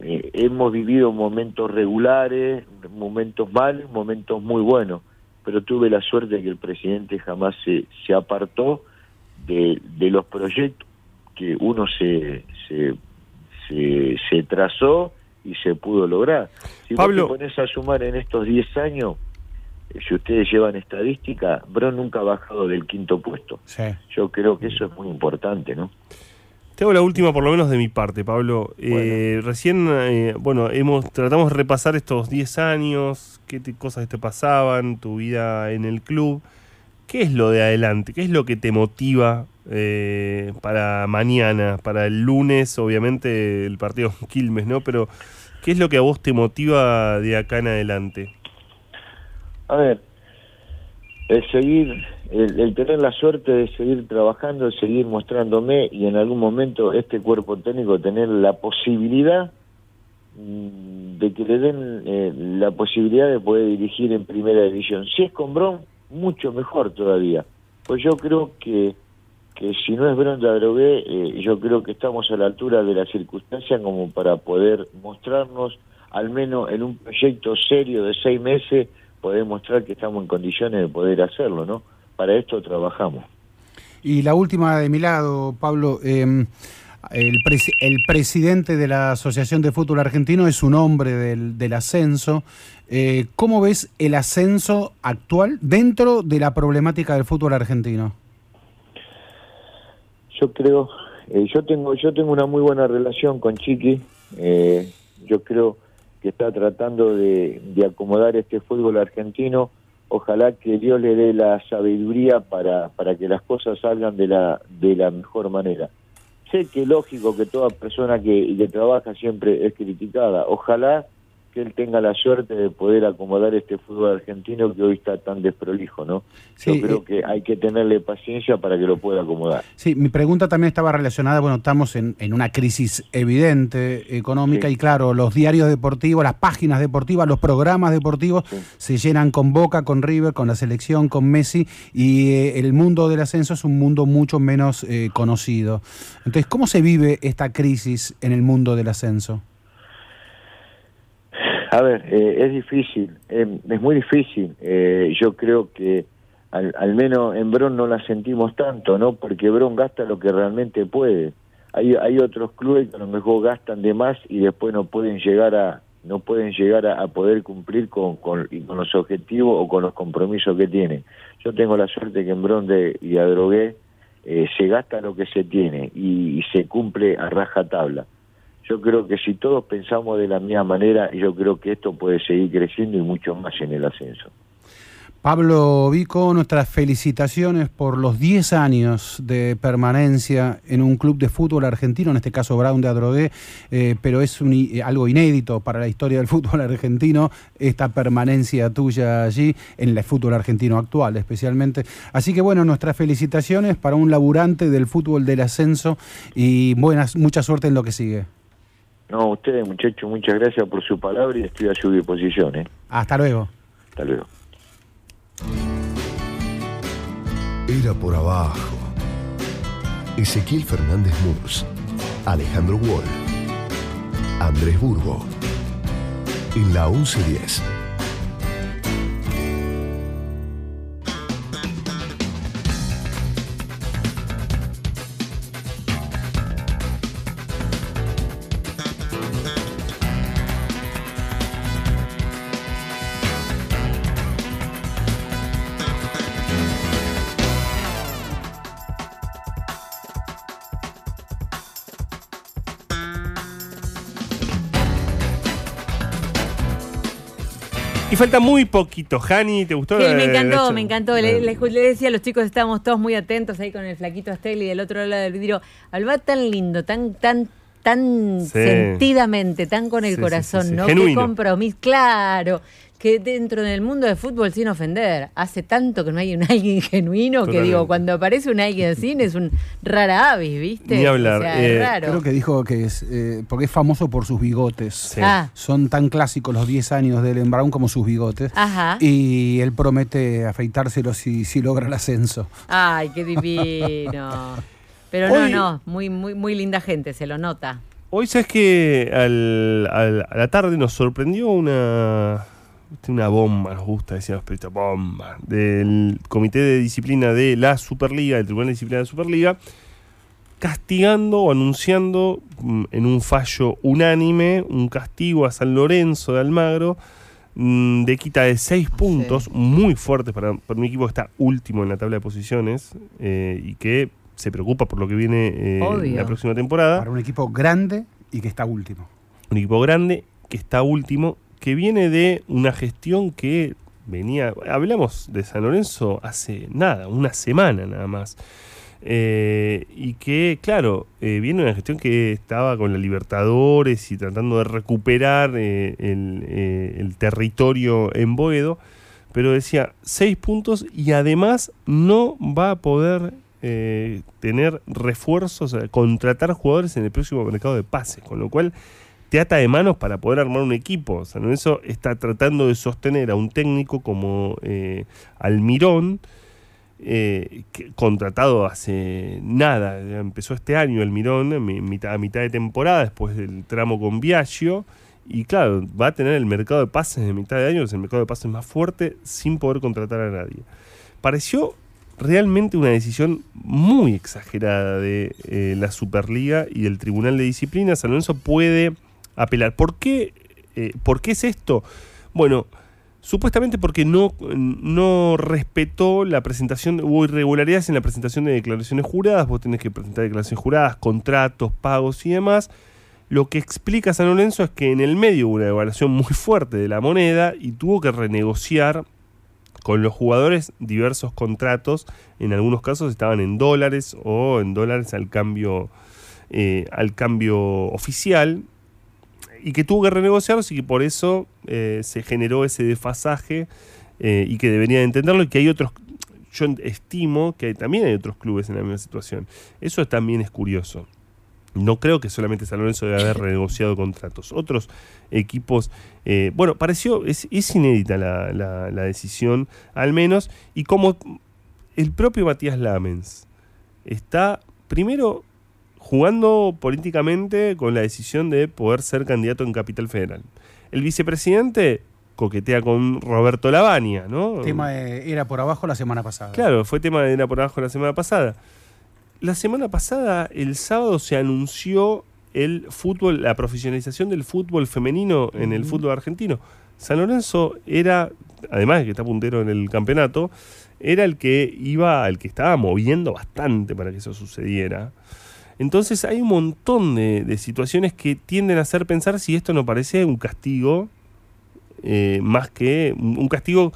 eh, hemos vivido momentos regulares, momentos malos, momentos muy buenos, pero tuve la suerte de que el presidente jamás se, se apartó de, de los proyectos que uno se, se, se, se trazó y se pudo lograr. Si Pablo- vos te pones a sumar en estos 10 años, eh, si ustedes llevan estadística, Bron nunca ha bajado del quinto puesto. Yo creo que eso es muy importante, ¿no? Te hago la última, por lo menos de mi parte, Pablo. Eh, recién, eh, bueno, hemos tratamos de repasar estos 10 años, qué te- cosas te pasaban, tu vida en el club. ¿Qué es lo de adelante? ¿Qué es lo que te motiva eh, para mañana, para el lunes, obviamente el partido con Quilmes, ¿no? Pero, ¿qué es lo que a vos te motiva de acá en adelante? A ver, el seguir, el, tener la suerte de seguir trabajando, seguir mostrándome y en algún momento este cuerpo técnico tener la posibilidad mm, de que le den eh, la posibilidad de poder dirigir en primera división. Si es con Bron, mucho mejor todavía. Pues yo creo que, que si no es Bron de Adrogué, eh, yo creo que estamos a la altura de la circunstancia como para poder mostrarnos, al menos en un proyecto serio de seis meses, poder mostrar que estamos en condiciones de poder hacerlo, ¿no? Para esto trabajamos. Y la última de mi lado, Pablo, eh, el, presi- el presidente de la Asociación de Fútbol Argentino es un hombre del, del ascenso. Eh, ¿Cómo ves el ascenso actual dentro de la problemática del fútbol argentino? Yo creo, eh, yo tengo yo tengo una muy buena relación con Chiqui. eh, yo creo que está tratando de, de acomodar este fútbol argentino. Ojalá que Dios le dé la sabiduría para, para que las cosas salgan de la, de la mejor manera. Sé que lógico que toda persona que trabaja siempre es criticada. Ojalá que él tenga la suerte de poder acomodar este fútbol argentino que hoy está tan desprolijo, ¿no? Sí, Yo creo eh, que hay que tenerle paciencia para que lo pueda acomodar. Sí, mi pregunta también estaba relacionada, bueno, estamos en, en una crisis evidente económica Sí. y claro, los diarios deportivos, las páginas deportivas, los programas deportivos se llenan con Boca, con River, con la selección, con Messi y eh, el mundo del ascenso es un mundo mucho menos eh, conocido. Entonces, ¿cómo se vive esta crisis en el mundo del ascenso? A ver, eh, es difícil, eh, es muy difícil. Eh, yo creo que al, al menos en Bron no la sentimos tanto, ¿no? Porque Bron gasta lo que realmente puede. Hay, hay otros clubes que a lo mejor gastan de más y después no pueden llegar a no pueden llegar a, poder cumplir con, con, los objetivos o con los compromisos que tienen. Yo tengo la suerte que en Bron de, y Adrogué eh, se gasta lo que se tiene y, y se cumple a rajatabla. Yo creo que si todos pensamos de la misma manera, yo creo que esto puede seguir creciendo y mucho más en el ascenso. Pablo Vico, nuestras felicitaciones por los 10 años de permanencia en un club de fútbol argentino, en este caso Brown de Adrogué, eh, pero es un i- algo inédito para la historia del *laughs* fútbol argentino, esta permanencia tuya allí, en el fútbol argentino actual especialmente. Así que bueno, nuestras felicitaciones para un laburante del fútbol del ascenso y buenas, mucha suerte en lo que sigue. No, ustedes muchachos, muchas gracias por su palabra y estoy a su disposición. ¿eh? Hasta luego. Hasta luego. Era por abajo. Ezequiel Fernández Murs, Alejandro Wall, Andrés Burgo. En la 1110. Falta muy poquito. Jani, ¿te gustó? Sí, la- me encantó, me encantó. Le, le- le decía a los chicos, estábamos todos muy atentos ahí con el flaquito Estel y del otro lado del vidrio. Hablaba tan lindo, tan, tan, tan Sí. sentidamente, tan con el Sí, corazón, sí. ¿no? Genuino. Qué compromiso, claro. Que dentro del mundo del fútbol, sin ofender, hace tanto que no hay un *laughs* alguien genuino que digo, cuando aparece un alguien así, es un rara avis, ¿viste? Ni hablar, O sea, eh, es raro. Creo que dijo que es eh, porque es famoso por sus bigotes. Ah. Son tan clásicos los 10 años de Ellen Brown como sus bigotes. Ajá. Y él promete afeitárselos si, si logra el ascenso. Ay, qué divino. *laughs* Pero no, Hoy- no, muy, muy, muy linda gente, se lo nota. Hoy sabes que al, al- a la tarde nos sorprendió una, una bomba, nos gusta decir a los periodistas, bomba, del Comité de Disciplina de la Superliga, del Tribunal de Disciplina de la Superliga, castigando o anunciando mm, en un fallo unánime un castigo a San Lorenzo de Almagro mm, de quita de seis puntos, muy fuertes para, para un equipo que está último en la tabla de posiciones eh, y que se preocupa por lo que viene eh, la próxima temporada. Para un equipo grande y que está último. un equipo grande que está último, que viene de una gestión que venía, hablamos de San Lorenzo hace nada, una semana nada más, Eh, y que, claro, eh, viene una gestión que estaba con la Libertadores y tratando de recuperar eh, el, eh, el territorio en Boedo, pero decía seis puntos y además no va a poder eh, tener refuerzos, contratar jugadores en el próximo mercado de pases, con lo cual te ata de manos para poder armar un equipo. San Lorenzo está tratando de sostener a un técnico como eh, Almirón, eh, contratado hace nada, empezó este año Almirón, a mi- mitad, a mitad de temporada, después del tramo con Biagio, y claro, va a tener el mercado de pases de mitad de año, es el mercado de pases más fuerte, sin poder contratar a nadie. Pareció realmente una decisión muy exagerada de eh, la Superliga y del Tribunal de Disciplina. San Lorenzo puede apelar. ¿Por qué, eh, ¿por qué es esto? Bueno, supuestamente porque no, no respetó la presentación, hubo irregularidades en la presentación de declaraciones juradas, vos tenés que presentar declaraciones juradas, contratos, pagos y demás. Lo que explica San Lorenzo es que en el medio hubo una devaluación muy fuerte de la moneda y tuvo que renegociar con los jugadores diversos contratos, en algunos casos estaban en dólares o en dólares al cambio, eh, al cambio oficial, y que tuvo que renegociarlos y que por eso eh, se generó ese desfasaje eh, y que deberían entenderlo y que hay otros, yo estimo que hay- también hay otros clubes en la misma situación. Eso también es curioso. No creo que solamente San Lorenzo debe haber renegociado contratos. Otros equipos, eh, bueno, pareció, es, inédita la, la- la decisión, al menos, y como el propio Matías Lamens está, primero, jugando políticamente con la decisión de poder ser candidato en Capital Federal. El vicepresidente coquetea con Roberto Lavagna, ¿no? Tema eh, era por abajo la semana pasada. Claro, fue tema de Era por abajo la semana pasada. La semana pasada, el sábado, se anunció el fútbol, la profesionalización del fútbol femenino en el fútbol argentino. San Lorenzo era, además de que está puntero en el campeonato, era el que iba, el que estaba moviendo bastante para que eso sucediera. Entonces hay un montón de, situaciones que tienden a hacer pensar si esto no parece un castigo eh, más que un castigo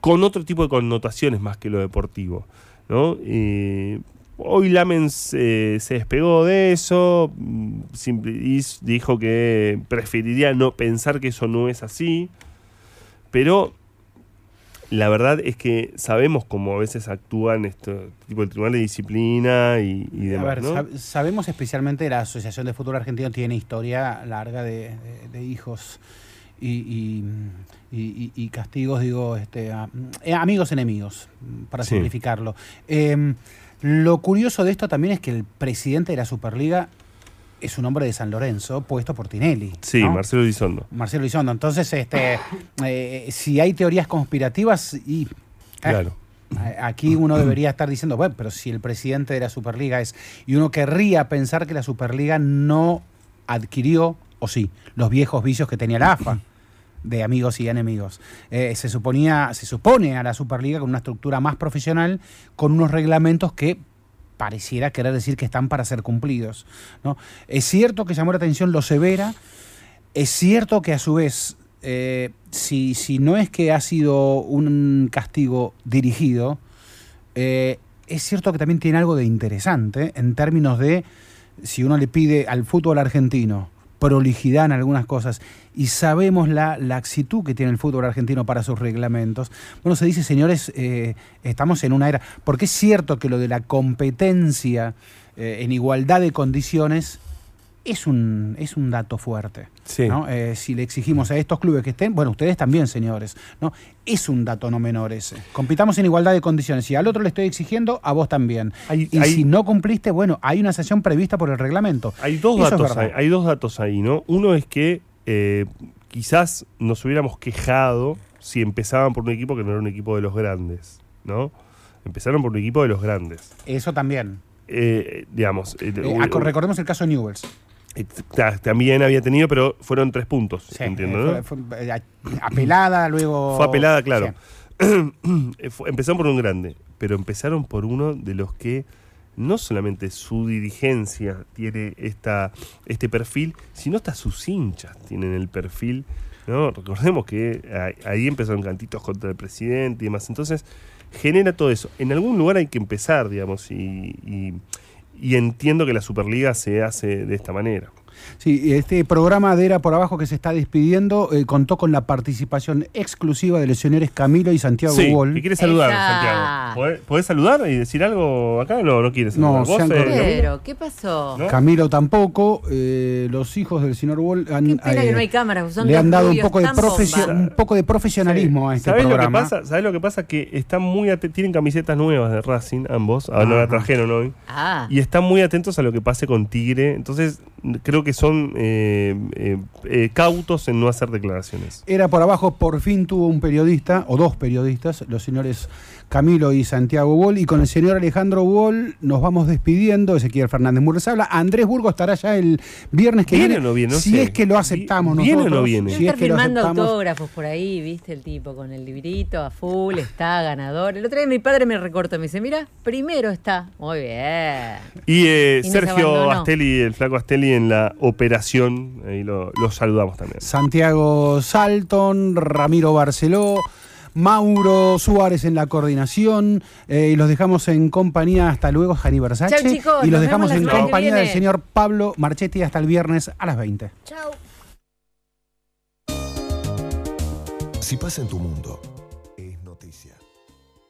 con otro tipo de connotaciones más que lo deportivo. ¿no? Eh, hoy Lamens se despegó de eso mm, y dijo que preferiría no pensar que eso no es así, pero la verdad es que sabemos cómo a veces actúan este tipo de tribunal de disciplina y, y A demás. ver, ¿no? sab- sabemos especialmente la Asociación de Fútbol Argentino tiene historia larga de, de- de hijos y, y- y- y- y castigos, digo, este, a- eh, amigos enemigos, para Sí. simplificarlo. Eh, Lo curioso de esto también es que el presidente de la Superliga es un hombre de San Lorenzo, puesto por Tinelli. Sí, ¿no? Marcelo Elizondo. Marcelo Elizondo. Entonces, este, eh, si hay teorías conspirativas, y eh, Claro. a- aquí uno debería estar diciendo, bueno, pero si el presidente de la Superliga es, y uno querría pensar que la Superliga no adquirió, o sí, los viejos vicios que tenía la AFA de amigos y enemigos. Eh, se suponía, se supone a la Superliga con una estructura más profesional, con unos reglamentos que pareciera querer decir que están para ser cumplidos. ¿no? Es cierto que llamó la atención lo severa, es cierto que a su vez, eh, si, si no es que ha sido un castigo dirigido, eh, es cierto que también tiene algo de interesante en términos de si uno le pide al fútbol argentino prolijidad en algunas cosas. Y sabemos la laxitud que tiene el fútbol argentino para sus reglamentos, bueno, se dice, señores, eh, estamos en una era, porque es cierto que lo de la competencia eh, en igualdad de condiciones es un, es un dato fuerte. Sí. ¿no? Eh, si le exigimos a estos clubes que estén, bueno, ustedes también, señores, ¿no? Es un dato no menor ese. Compitamos en igualdad de condiciones. Si al otro le estoy exigiendo, a vos también. y hay- si no cumpliste, bueno, hay una sanción prevista por el reglamento. Hay dos, Eso es datos ahí, hay dos datos ahí, ¿no? Uno es que eh, quizás nos hubiéramos quejado si empezaban por un equipo que no era un equipo de los grandes, ¿no? Empezaron por un equipo de los grandes. Eso también. Eh, digamos. eh, Eh, recordemos el caso de Newells. Eh, ta- también había tenido, pero fueron tres puntos, Sí, entiendo, eh, ¿no? fue- fue, eh, apelada, luego. Fue apelada, claro. Sí. *clears throat* Empezaron por un grande, pero empezaron por uno de los que no solamente su dirigencia tiene esta, este perfil, sino hasta sus hinchas tienen el perfil. ¿no? Recordemos que ahí- ahí empezaron cantitos contra el presidente y demás. Entonces, genera todo eso. En algún lugar hay que empezar, digamos, y, y- y entiendo que la Superliga se hace de esta manera. Sí, este programa de Era por Abajo que se está despidiendo eh, contó con la participación exclusiva de los señores Camilo y Santiago Sí, Wall. que quiere saludar, Esa. Santiago. ¿Podés, podés saludar y decir algo acá? No, no quieres saludar. No, ¿Vos, sean eh, ¿qué pasó? Camilo tampoco, eh, los hijos del señor Wall han, Qué pena que no hay cámaras, son le han dado un poco, de un poco de profesionalismo a este ¿Sabés lo, que programa. pasa? ¿Sabés lo que pasa? Que están muy tienen camisetas nuevas de Racing, ambos. Ahora no la trajeron hoy. Ah. Y están muy atentos a lo que pase con Tigre. Entonces, creo que son eh, eh, eh, cautos en no hacer declaraciones. Era por abajo, por fin tuvo un periodista, o dos periodistas, los señores Camilo y Santiago Wall, y con el señor Alejandro Wall nos vamos despidiendo. Ezequiel Fernández Murres habla. Andrés Burgo estará ya el viernes que ¿Viene viene. o no viene? No si sé. es que lo aceptamos ¿Viene o no nosotros. viene? Si Debe es firmando autógrafos por ahí, viste, el tipo con el librito a full, está ganador. El otro día mi padre me recortó, me dice, mira, primero está. Muy bien. Y, eh, Y Sergio. Astelli, el flaco Astelli en la operación. Ahí lo, lo saludamos también. Santiago Salton, Ramiro Barceló, Mauro Suárez en la coordinación. eh, y los dejamos en compañía hasta luego, Jani Versace. Chau, chicos, y los dejamos en compañía del señor Pablo Marchetti hasta el viernes a las 20. Chau. Si pasa en tu mundo,